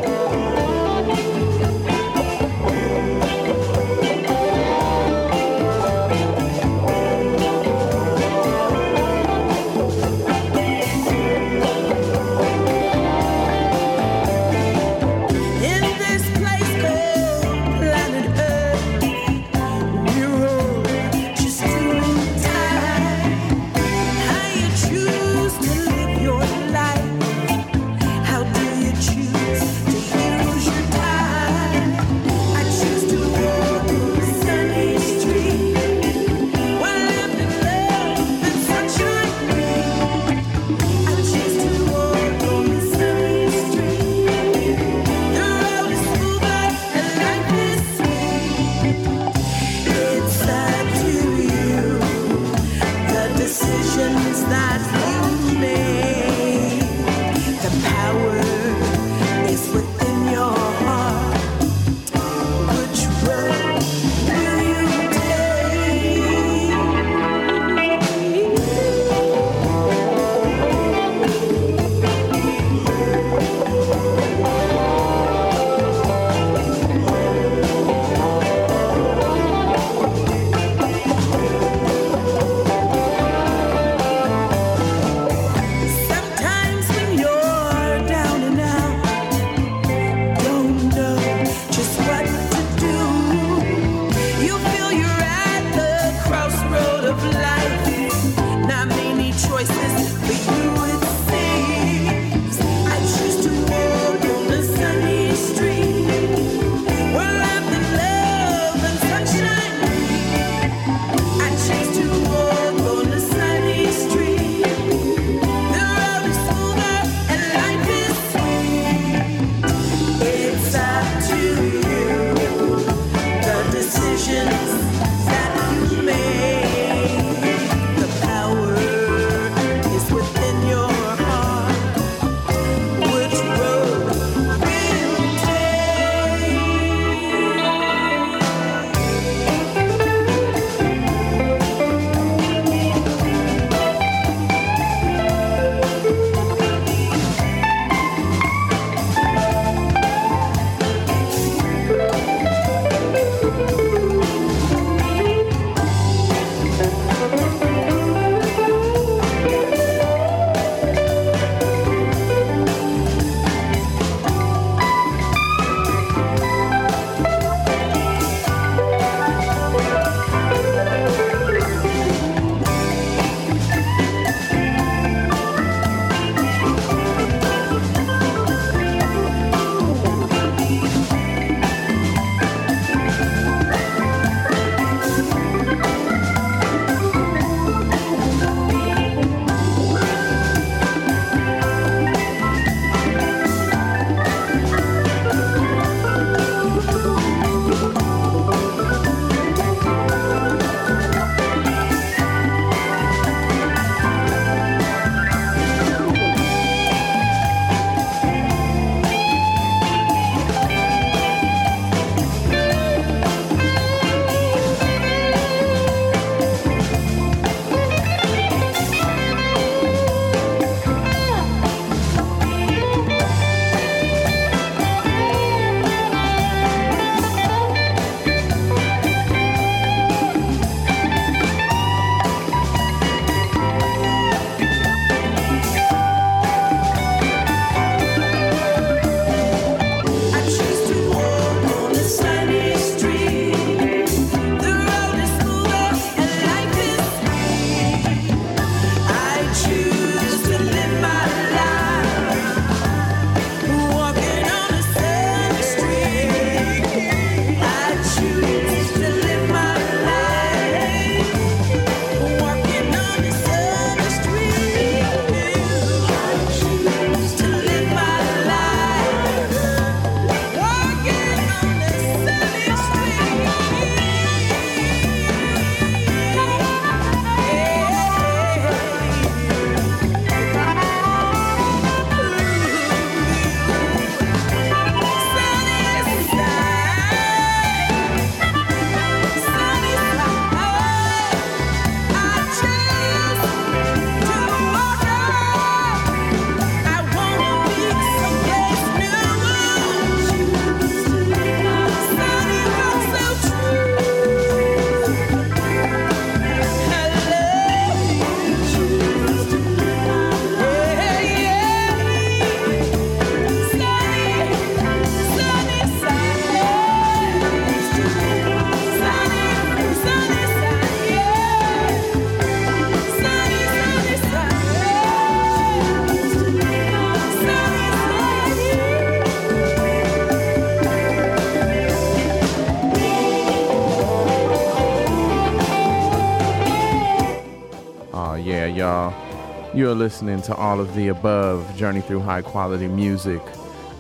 You're listening to all of the above, Journey Through High Quality Music.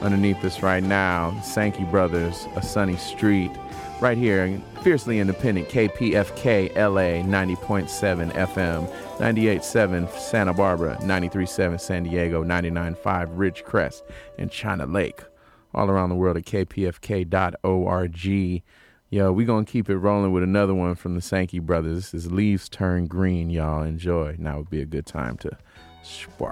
Underneath us right now, Sankey Brothers, A Sunny Street. Right here, fiercely independent KPFK LA 90.7 FM, 98.7 Santa Barbara, 93.7 San Diego, 99.5 Ridgecrest, and China Lake. All around the world at kpfk.org. Yo, we gonna keep it rolling with another one from the Sankey brothers. This is Leaves Turn Green, y'all. Enjoy. Now would be a good time to spark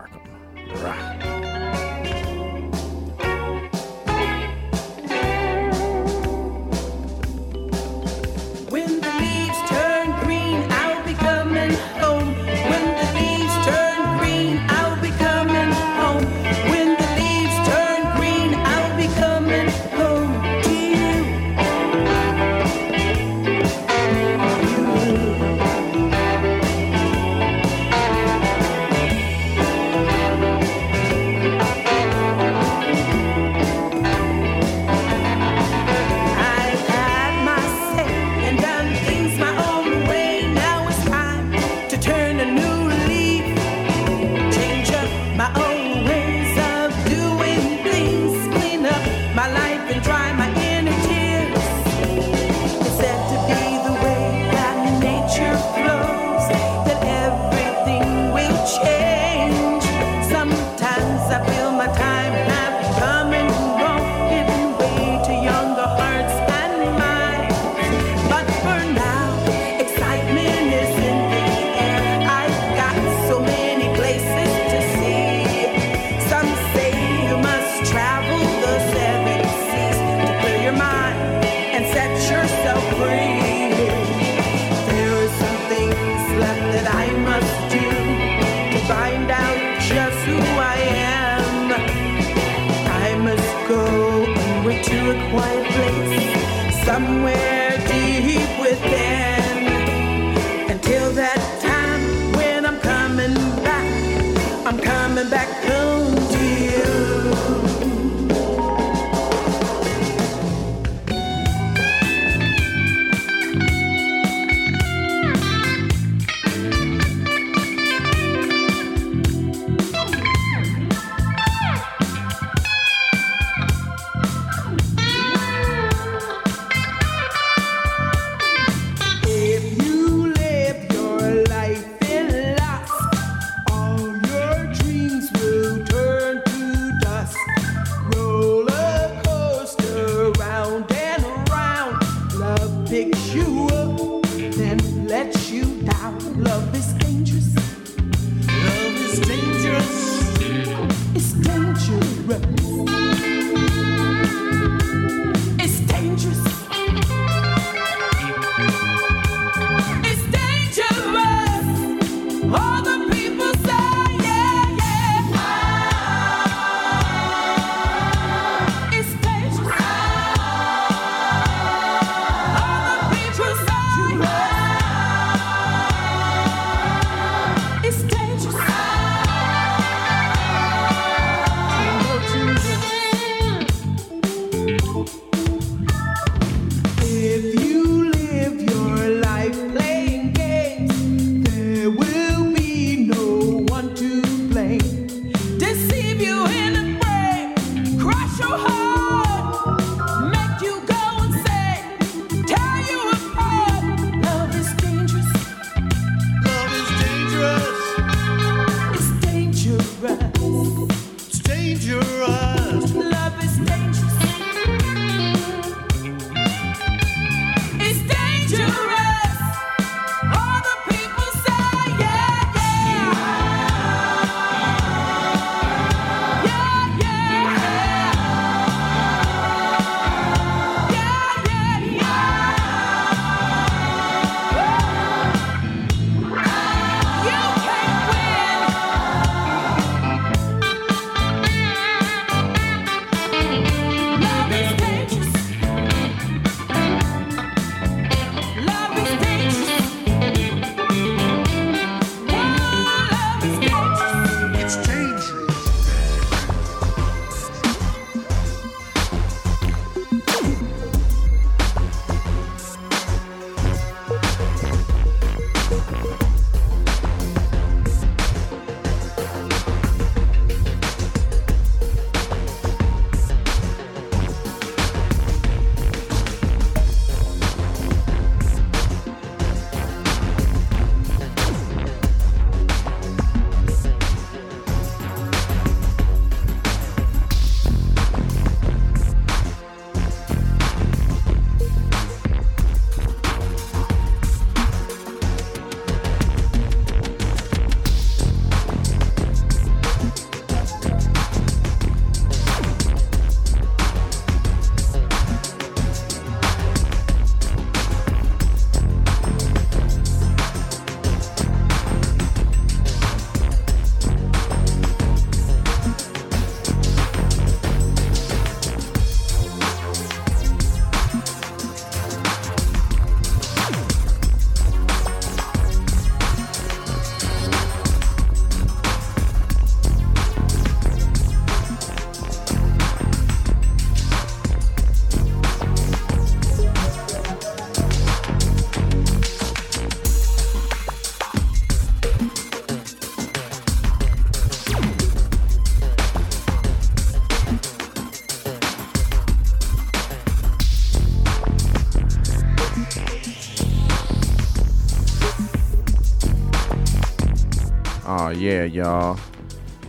yeah, y'all.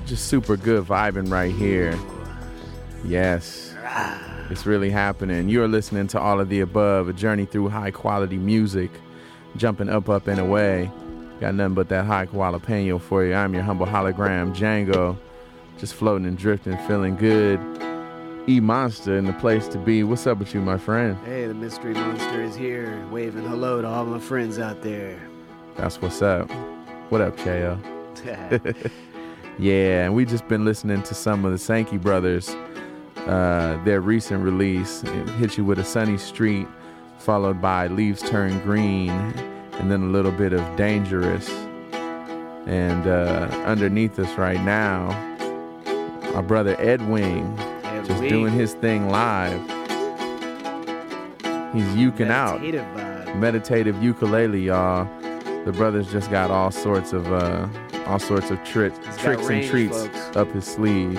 Just super good vibing right here. Yes. It's really happening. You're listening to all of the above, a journey through high quality music, jumping up, up, and away. Got nothing but that high jalapeno for you. I'm your humble hologram, Django. Just floating and drifting, feeling good. E Monster in the place to be. What's up with you, my friend? Hey, the mystery monster is here, waving hello to all my friends out there. That's what's up. What up, Chayo? yeah, and we just been listening to some of the Sankey brothers, uh, their recent release. It hit you with a sunny street, followed by Leaves Turn Green, and then a little bit of Dangerous. And uh, underneath us right now, our brother Edwin, just Wing. doing his thing live. He's uking out Meditative vibe. meditative ukulele, y'all. The brother's just got all sorts of uh, all sorts of tri- got tricks and treats folks. up his sleeve.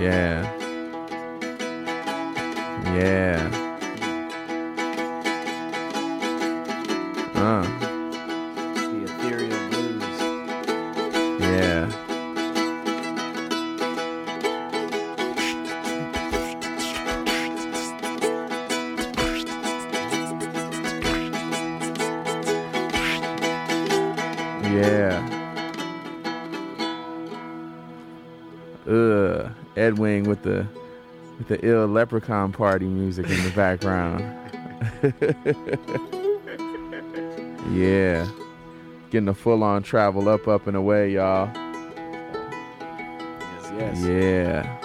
Yeah. Yeah. Uh, the ill leprechaun party music in the background. yeah. Getting a full on travel up, up and away, y'all. Yes, yes. Yeah.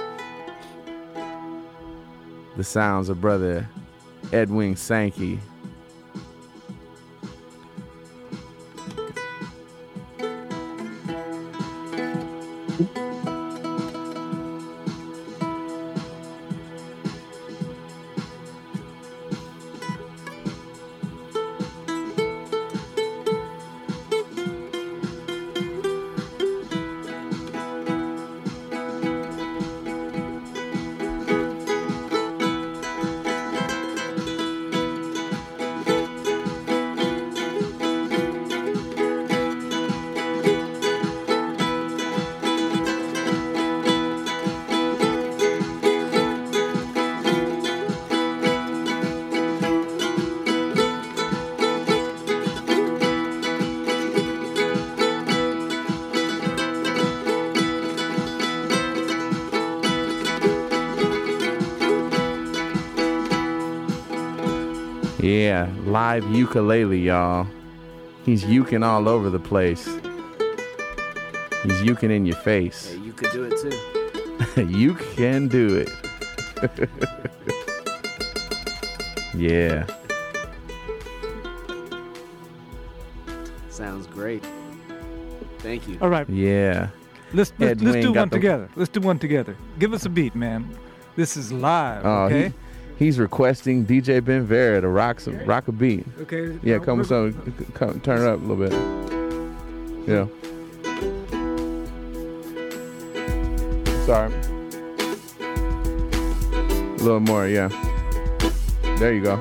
The sounds of brother Edwin Sankey. Ukulele, y'all. He's uking all over the place. He's uking in your face. Hey, you could do it too. you can do it. yeah. Sounds great. Thank you. All right. Yeah. Let's let's, let's do one the- together. Let's do one together. Give us a beat, man. This is live. Oh, okay. he, he's requesting DJ Ben Vera to rock some rock a beat. Okay, Yeah, come we're- so come, turn it up a little bit. Yeah. Sorry. A little more, yeah. There you go.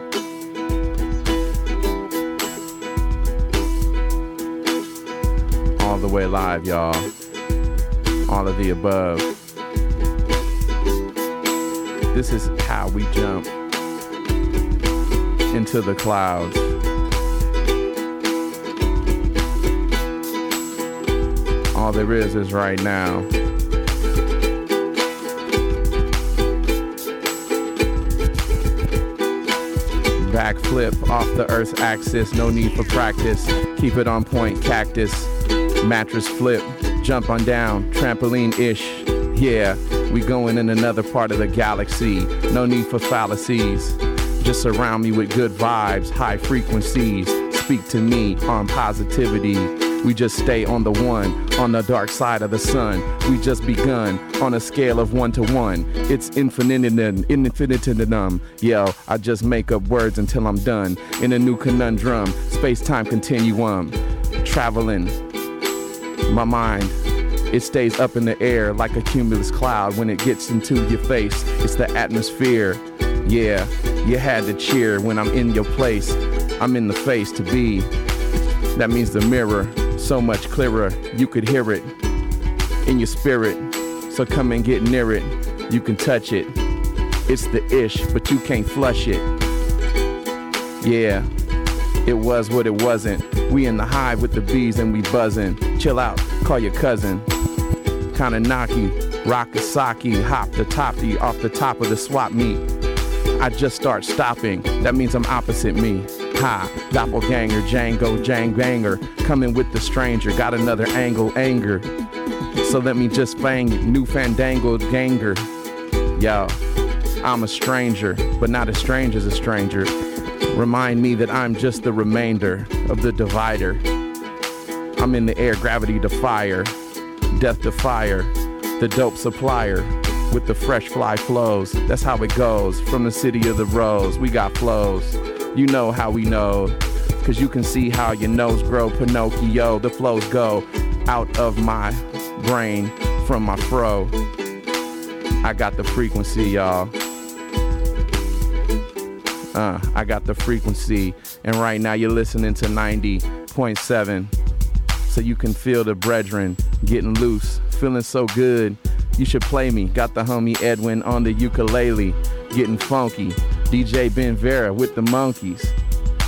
All the way live, y'all. All of the above. This is how we jump into the clouds. All there is is right now. Backflip off the earth's axis, no need for practice. Keep it on point, cactus. Mattress flip, jump on down, trampoline ish. Yeah, we going in another part of the galaxy. No need for fallacies. Just surround me with good vibes, high frequencies. Speak to me on positivity. We just stay on the one, on the dark side of the sun. We just begun on a scale of one to one. It's infinitum, infinitum. Yo, I just make up words until I'm done. In a new conundrum, space time continuum. Traveling, my mind. It stays up in the air like a cumulus cloud when it gets into your face. It's the atmosphere. Yeah, you had to cheer when I'm in your place. I'm in the face to be. That means the mirror. So much clearer, you could hear it in your spirit. So come and get near it. You can touch it. It's the ish, but you can't flush it. Yeah, it was what it wasn't. We in the hive with the bees and we buzzing. Chill out, call your cousin. Kinda knocky, rockasaki, hop the toppy off the top of the swap meet. I just start stopping. That means I'm opposite me. Ha, doppelganger, Django, Jang banger. Coming with the stranger, got another angle, anger. So let me just bang it, new fandangled ganger. Yo, I'm a stranger, but not as strange as a stranger. Remind me that I'm just the remainder of the divider. I'm in the air, gravity to fire, death to fire, the dope supplier with the fresh fly flows. That's how it goes from the city of the rose. We got flows. You know how we know. Cause you can see how your nose grow, Pinocchio. The flows go out of my brain from my fro. I got the frequency, y'all. Uh, I got the frequency, and right now you're listening to 90.7. So you can feel the brethren getting loose, feeling so good. You should play me. Got the homie Edwin on the ukulele, getting funky. DJ Ben Vera with the monkeys.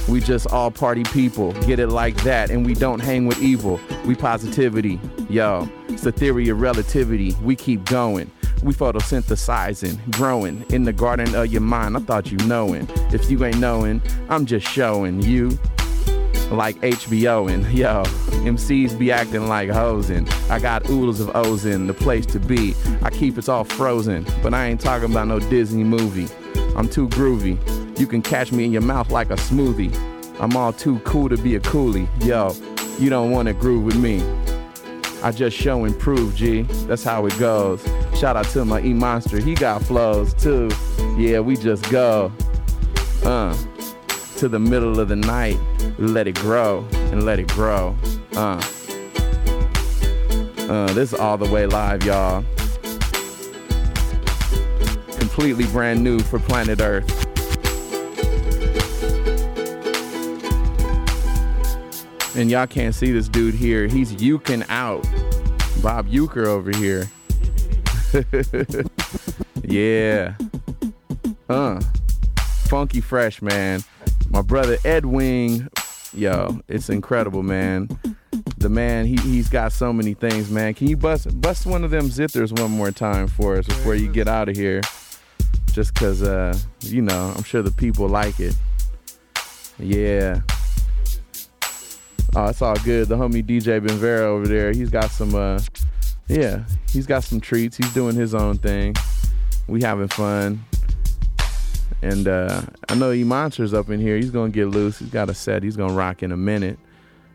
We just all party people, get it like that, and we don't hang with evil. We positivity, yo. It's the theory of relativity. We keep going. We photosynthesizing, growing in the garden of your mind. I thought you knowing. If you ain't knowing, I'm just showing you like HBO and yo, MCs be acting like hosen. I got oodles of O's in the place to be. I keep it all frozen, but I ain't talking about no Disney movie. I'm too groovy. You can catch me in your mouth like a smoothie. I'm all too cool to be a coolie. Yo, you don't wanna groove with me. I just show and prove, G. That's how it goes. Shout out to my E Monster. He got flows too. Yeah, we just go. Uh. To the middle of the night. Let it grow and let it grow. Uh. Uh, this is all the way live, y'all. Completely brand new for planet Earth. And y'all can't see this dude here. He's uking out. Bob Euchre over here. yeah. Uh. Funky fresh, man. My brother Edwin. Yo, it's incredible, man. The man, he, he's got so many things, man. Can you bust bust one of them zithers one more time for us before you get out of here? Just cause uh, you know, I'm sure the people like it. Yeah. Oh, it's all good. The homie DJ Benvera over there, he's got some uh yeah, he's got some treats. He's doing his own thing. We having fun. And uh I know E Monster's up in here. He's gonna get loose. He's got a set. He's gonna rock in a minute.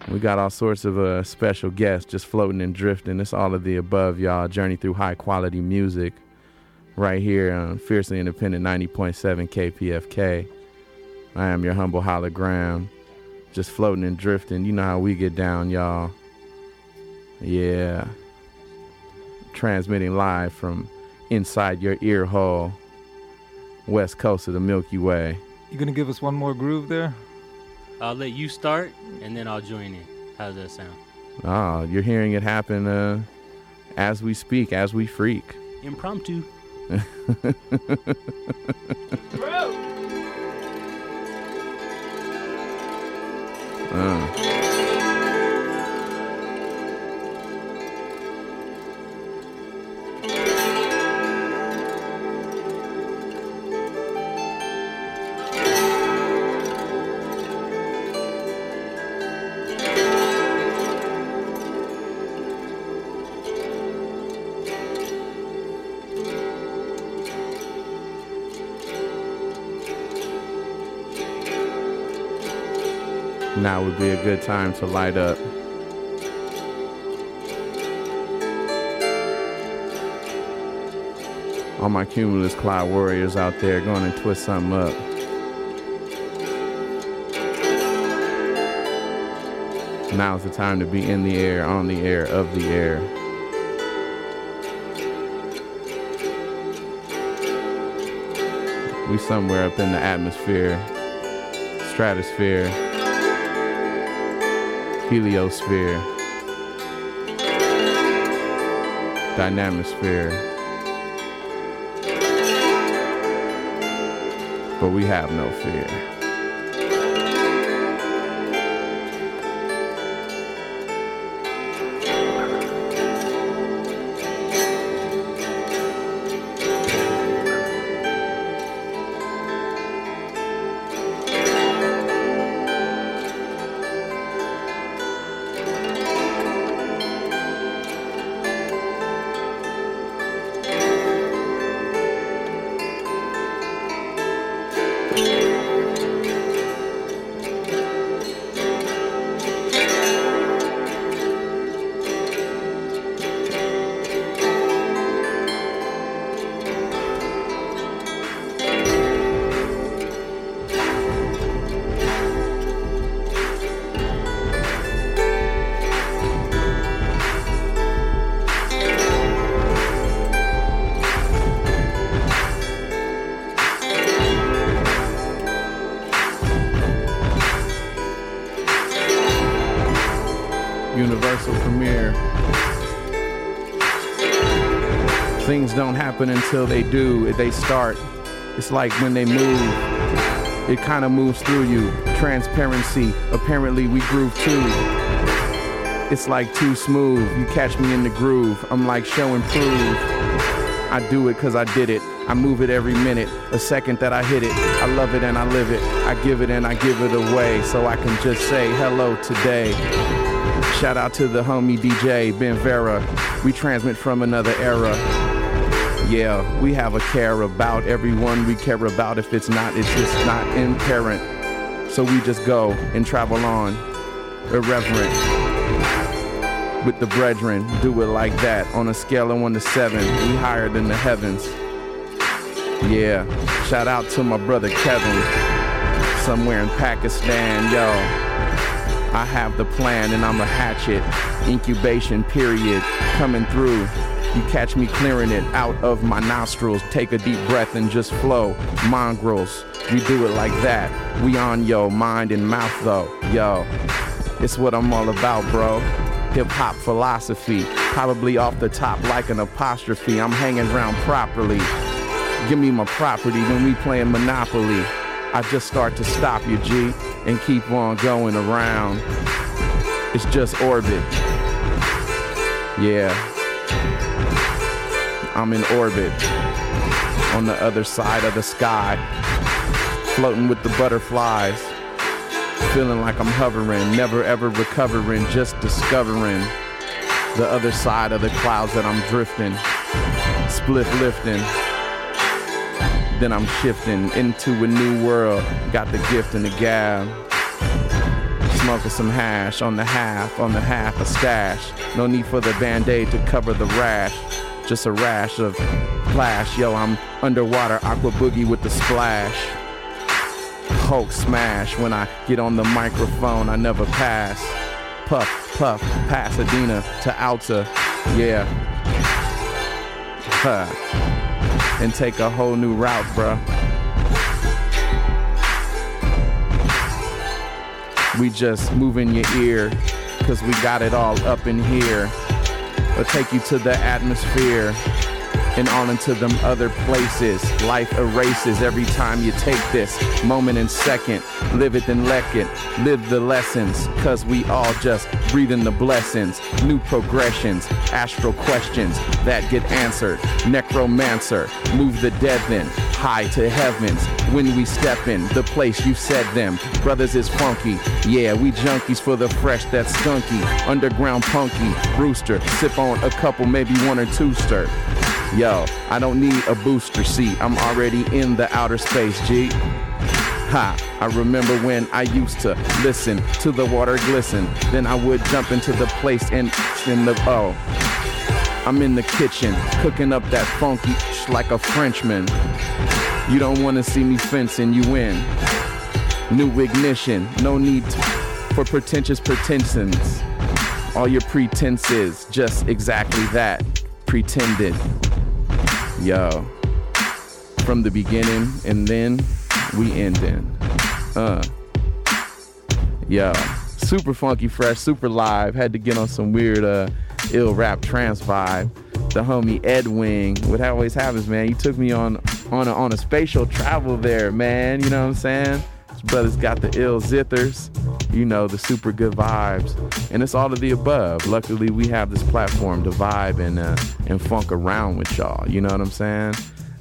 We got all sorts of uh, special guests just floating and drifting. It's all of the above, y'all. Journey through high quality music right here on Fiercely Independent 90.7 KPFK. I am your humble hologram just floating and drifting. You know how we get down, y'all. Yeah. Transmitting live from inside your ear hole, west coast of the Milky Way. You gonna give us one more groove there? I'll let you start, and then I'll join in. How does that sound? Oh, you're hearing it happen uh, as we speak, as we freak. Impromptu. Uh. Now would be a good time to light up. All my cumulus cloud warriors out there going and twist something up. Now's the time to be in the air, on the air, of the air. We somewhere up in the atmosphere, stratosphere, heliosphere, dynamosphere. But we have no fear. Don't happen until they do. They start. It's like when they move, it kind of moves through you. Transparency. Apparently, we groove too. It's like too smooth. You catch me in the groove. I'm like show and prove. I do it cause I did it. I move it every minute. A second that I hit it. I love it and I live it. I give it and I give it away. So I can just say hello today. Shout out to the homie DJ Ben Vera. We transmit from another era. Yeah, we have a care about everyone we care about. If it's not, it's just not inherent. So we just go and travel on. Irreverent. With the brethren, do it like that. On a scale of one to seven, we higher than the heavens. Yeah, shout out to my brother Kevin. Somewhere in Pakistan, yo. I have the plan and I'm a hatchet. Incubation period coming through. You catch me clearing it out of my nostrils. Take a deep breath and just flow. Mongrels, we do it like that. We on yo mind and mouth though. Yo, it's what I'm all about, bro. Hip hop philosophy, probably off the top like an apostrophe. I'm hanging around properly. Give me my property when we playing Monopoly. I just start to stop you, G, and keep on going around. It's just orbit. Yeah. I'm in orbit on the other side of the sky, floating with the butterflies, feeling like I'm hovering, never ever recovering, just discovering the other side of the clouds that I'm drifting, split lifting. Then I'm shifting into a new world. Got the gift and the gab. Smoking some hash on the half, on the half a stash. No need for the band-aid to cover the rash. Just a rash of flash. Yo, I'm underwater, aqua boogie with the splash. Hulk smash when I get on the microphone, I never pass. Puff, puff, Pasadena to Alta. Yeah. Huh and take a whole new route, bruh. We just move in your ear, cause we got it all up in here. Or take you to the atmosphere and on into them other places. Life erases every time you take this moment and second. Live it and let it. Live the lessons, cause we all just breathing the blessings. New progressions, astral questions that get answered. Necromancer, move the dead then. High to heavens when we step in the place you said them. Brothers is funky, yeah, we junkies for the fresh that's skunky. Underground punky, rooster, sip on a couple, maybe one or two stir. Yo, I don't need a booster seat. I'm already in the outer space, G. Ha, I remember when I used to listen to the water glisten. Then I would jump into the place and in the oh. I'm in the kitchen, cooking up that funky sh- like a Frenchman. You don't wanna see me fencing you in. New ignition, no need to, for pretentious pretensions. All your pretenses, just exactly that. Pretended. Yo. From the beginning and then we ending. Uh. Yo. Super funky fresh, super live. Had to get on some weird uh ill rap trance vibe. the homie Edwin. What always happens, man? You took me on on a, on a spatial travel there, man. You know what I'm saying? This brother's got the ill zithers, you know, the super good vibes, and it's all of the above. Luckily, we have this platform to vibe and uh, and funk around with y'all. You know what I'm saying?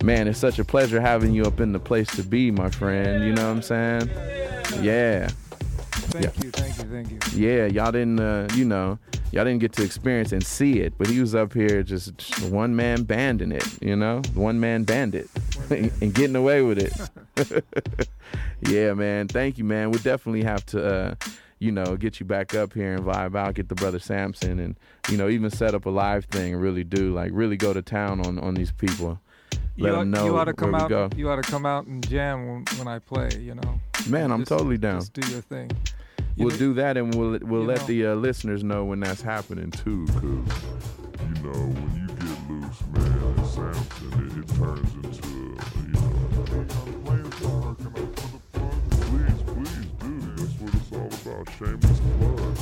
Man, it's such a pleasure having you up in the place to be, my friend. You know what I'm saying? Yeah. Thank Yeah. you, thank you, thank you. Yeah, y'all didn't, uh, you know, y'all didn't get to experience and see it, but he was up here just one man banding it, you know, one man bandit and getting away with it. yeah, man. Thank you, man. We'll definitely have to, uh, you know, get you back up here and vibe out, get the brother Samson, and you know, even set up a live thing and really do like really go to town on on these people. Let you, them know you ought to come out. go. You ought to come out and jam when, when I play. You know. Man, I'm Just- totally down. Just do your thing. We'll do that, and we'll we'll you let know. the uh, listeners know when that's happening too. Cause you know, when you get loose, man, Samson, it, it turns into, you know, hey, I'm playing some working up for the plug. Please, please do. That's what it's all about. Shameless plug.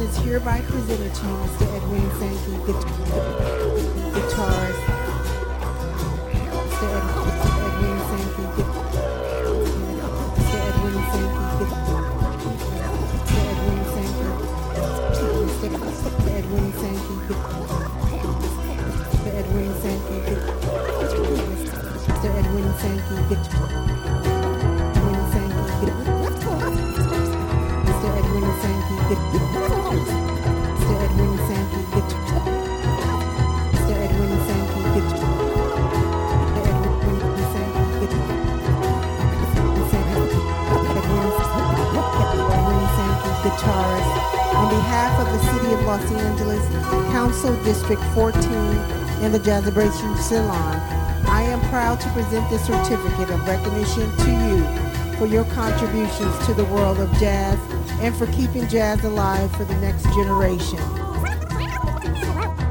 Is hereby District 14, and the Jazzabration Salon, I am proud to present this certificate of recognition to you for your contributions to the world of jazz and for keeping jazz alive for the next generation.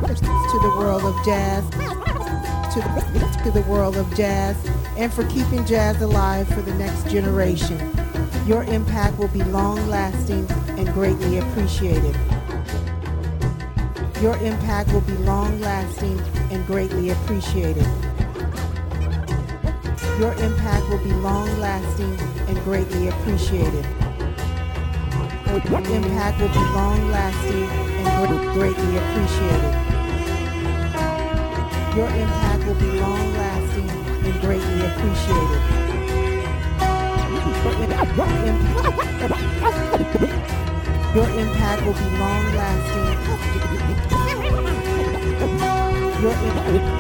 To the world of jazz, to the, to the world of jazz, and for keeping jazz alive for the next generation. Your impact will be long lasting and greatly appreciated. Your impact will be long lasting and greatly appreciated. Your impact will be long lasting and greatly appreciated. Your impact will be long lasting and greatly appreciated. Your impact will be long lasting and greatly appreciated. Your impact will be long lasting. Your,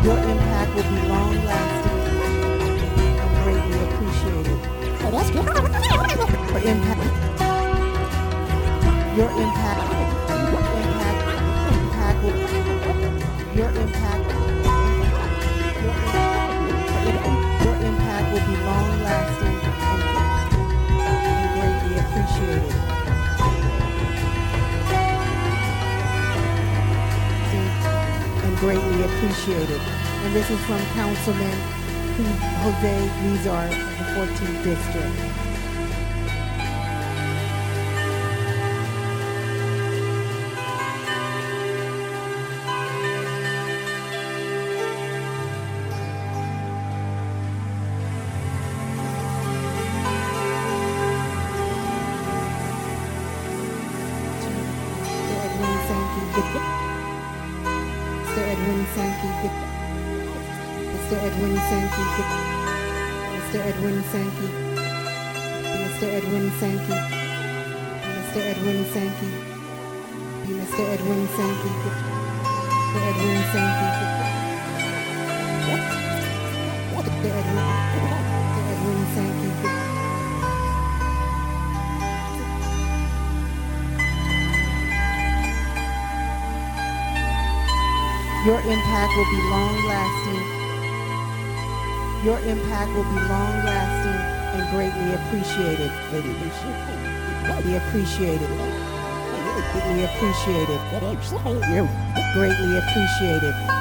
your impact will be long lasting and greatly appreciated. Your impact. Your impact. Impact. Impact will. Your impact. Greatly appreciated. And this is from Councilman Jose Huizar of the 14th District. Will be long lasting. Your impact will be long lasting and greatly appreciated. Greatly appreciated. Greatly appreciated. Greatly appreciated.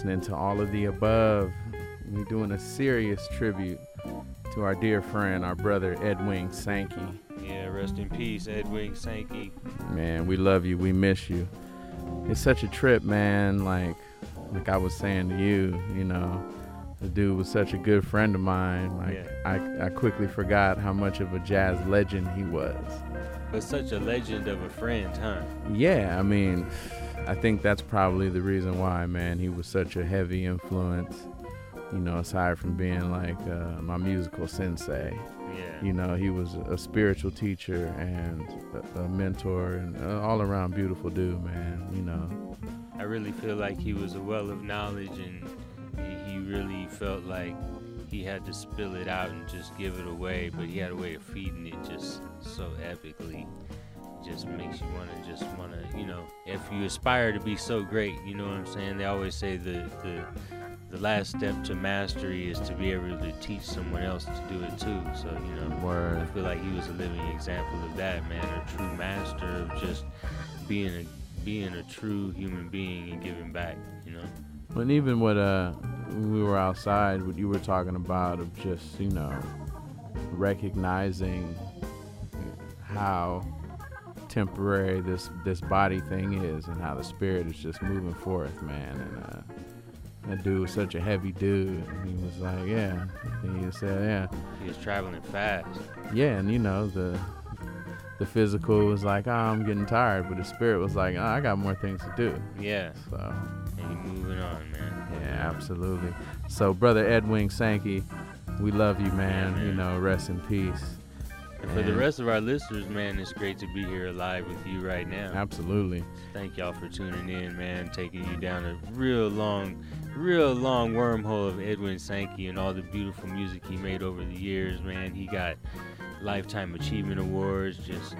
Listening to all of the above. We're doing a serious tribute to our dear friend, our brother Edwin Sankey. Yeah, rest in peace, Edwin Sankey. Man, we love you. We miss you. It's such a trip, man. Like, like I was saying to you, you know, the dude was such a good friend of mine. Like, I, I quickly forgot how much of a jazz legend he was. But such a legend of a friend, huh? Yeah, I mean, I think that's probably the reason why, man. He was such a heavy influence. You know, aside from being like uh, my musical sensei. Yeah. You know, he was a spiritual teacher and a, a mentor and uh, all around beautiful dude, man. You know. I really feel like he was a well of knowledge and he, he really felt like he had to spill it out and just give it away, but he had a way of feeding it just so epically. Just makes you want to just want to, you know, if you aspire to be so great, you know what I'm saying? They always say the the the last step to mastery is to be able to teach someone else to do it too. So, you know, Word. I feel like he was a living example of that, man, a true master of just being a being a true human being and giving back, you know. But even what uh, when we were outside, what you were talking about of just you know recognizing how temporary this this body thing is and how the spirit is just moving forth, man. And uh, that dude was such a heavy dude. He was like, yeah. And he said, yeah. He was traveling fast. Yeah, and you know the the physical was like, oh, I'm getting tired, but the spirit was like, oh, I got more things to do. Yeah. So. And he moving on, man. Yeah, absolutely. So, brother Edwin Sankey, we love you, man. You know, rest in peace. And for the rest of our listeners, man, it's great to be here live with you right now. Absolutely. Thank y'all for tuning in, man. Taking you down a real long, real long wormhole of Edwin Sankey and all the beautiful music he made over the years, man. He got Lifetime Achievement Awards, just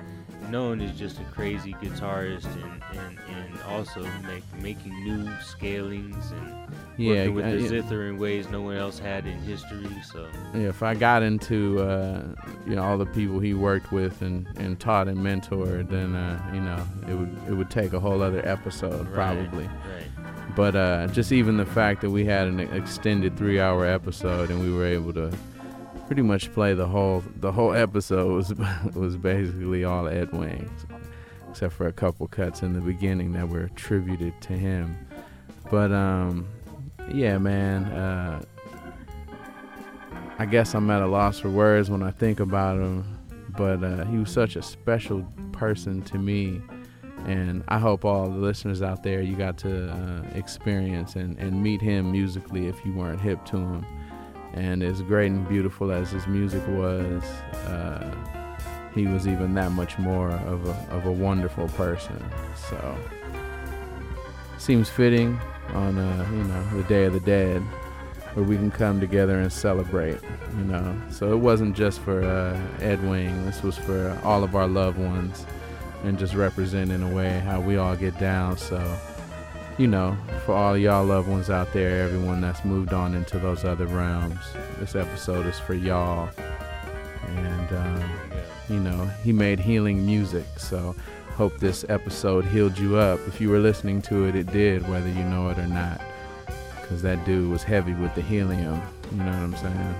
known as just a crazy guitarist and, and, and also make, making new scalings and Yeah, working with uh, the zither in ways no one else had in history. So Yeah, if I got into uh, you know all the people he worked with and, and taught and mentored, then uh, you know it would it would take a whole other episode Right, probably. right. But uh, just even the fact that we had an extended three-hour episode and we were able to pretty much play the whole the whole episode was was basically all Edwin, except for a couple cuts in the beginning that were attributed to him. But um, yeah, man. Uh, I guess I'm at a loss for words when I think about him, but uh, he was such a special person to me, and I hope all the listeners out there you got to uh, experience and, and meet him musically if you weren't hip to him. And as great and beautiful as his music was, uh, he was even that much more of a, of a wonderful person. So seems fitting on uh, you know the Day of the Dead where we can come together and celebrate, you know. So it wasn't just for uh, Edwin. This was for all of our loved ones, and just represent in a way how we all get down. So, you know, for all y'all loved ones out there, everyone that's moved on into those other realms, this episode is for y'all. And um, you know, he made healing music. So, hope this episode healed you up. If you were listening to it, it did, whether you know it or not because that dude was heavy with the helium. You know what I'm saying?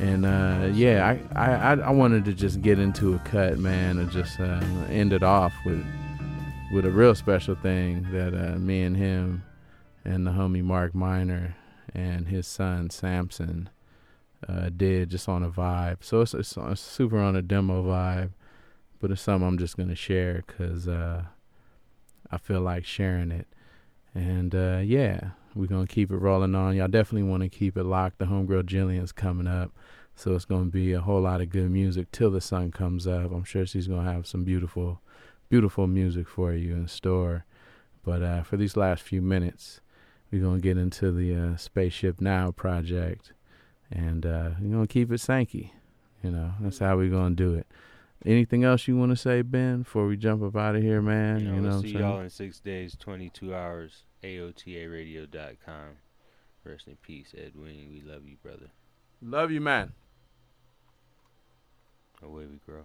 And uh, yeah, I, I I wanted to just get into a cut, man, and just uh, end it off with with a real special thing that uh, me and him and the homie Mark Miner and his son Samson uh, did just on a vibe. So it's, it's, it's super on a demo vibe, but it's something I'm just gonna share because uh, I feel like sharing it. And uh, yeah, we're gonna keep it rolling on. Y'all definitely want to keep it locked. The homegirl Jillian's coming up, so it's gonna be a whole lot of good music till the sun comes up. I'm sure she's gonna have some beautiful, beautiful music for you in store. But uh, for these last few minutes, we're gonna get into the uh, Spaceship Now project, and uh, we're gonna keep it Sankey. You know, that's how we're gonna do it. Anything else you want to say, Ben, before we jump up out of here, man? You know, you know we'll see y'all in six days, 22 hours. AOTARadio.com. Rest in peace, Edwin. We love you, brother. Love you, man. Away we grow.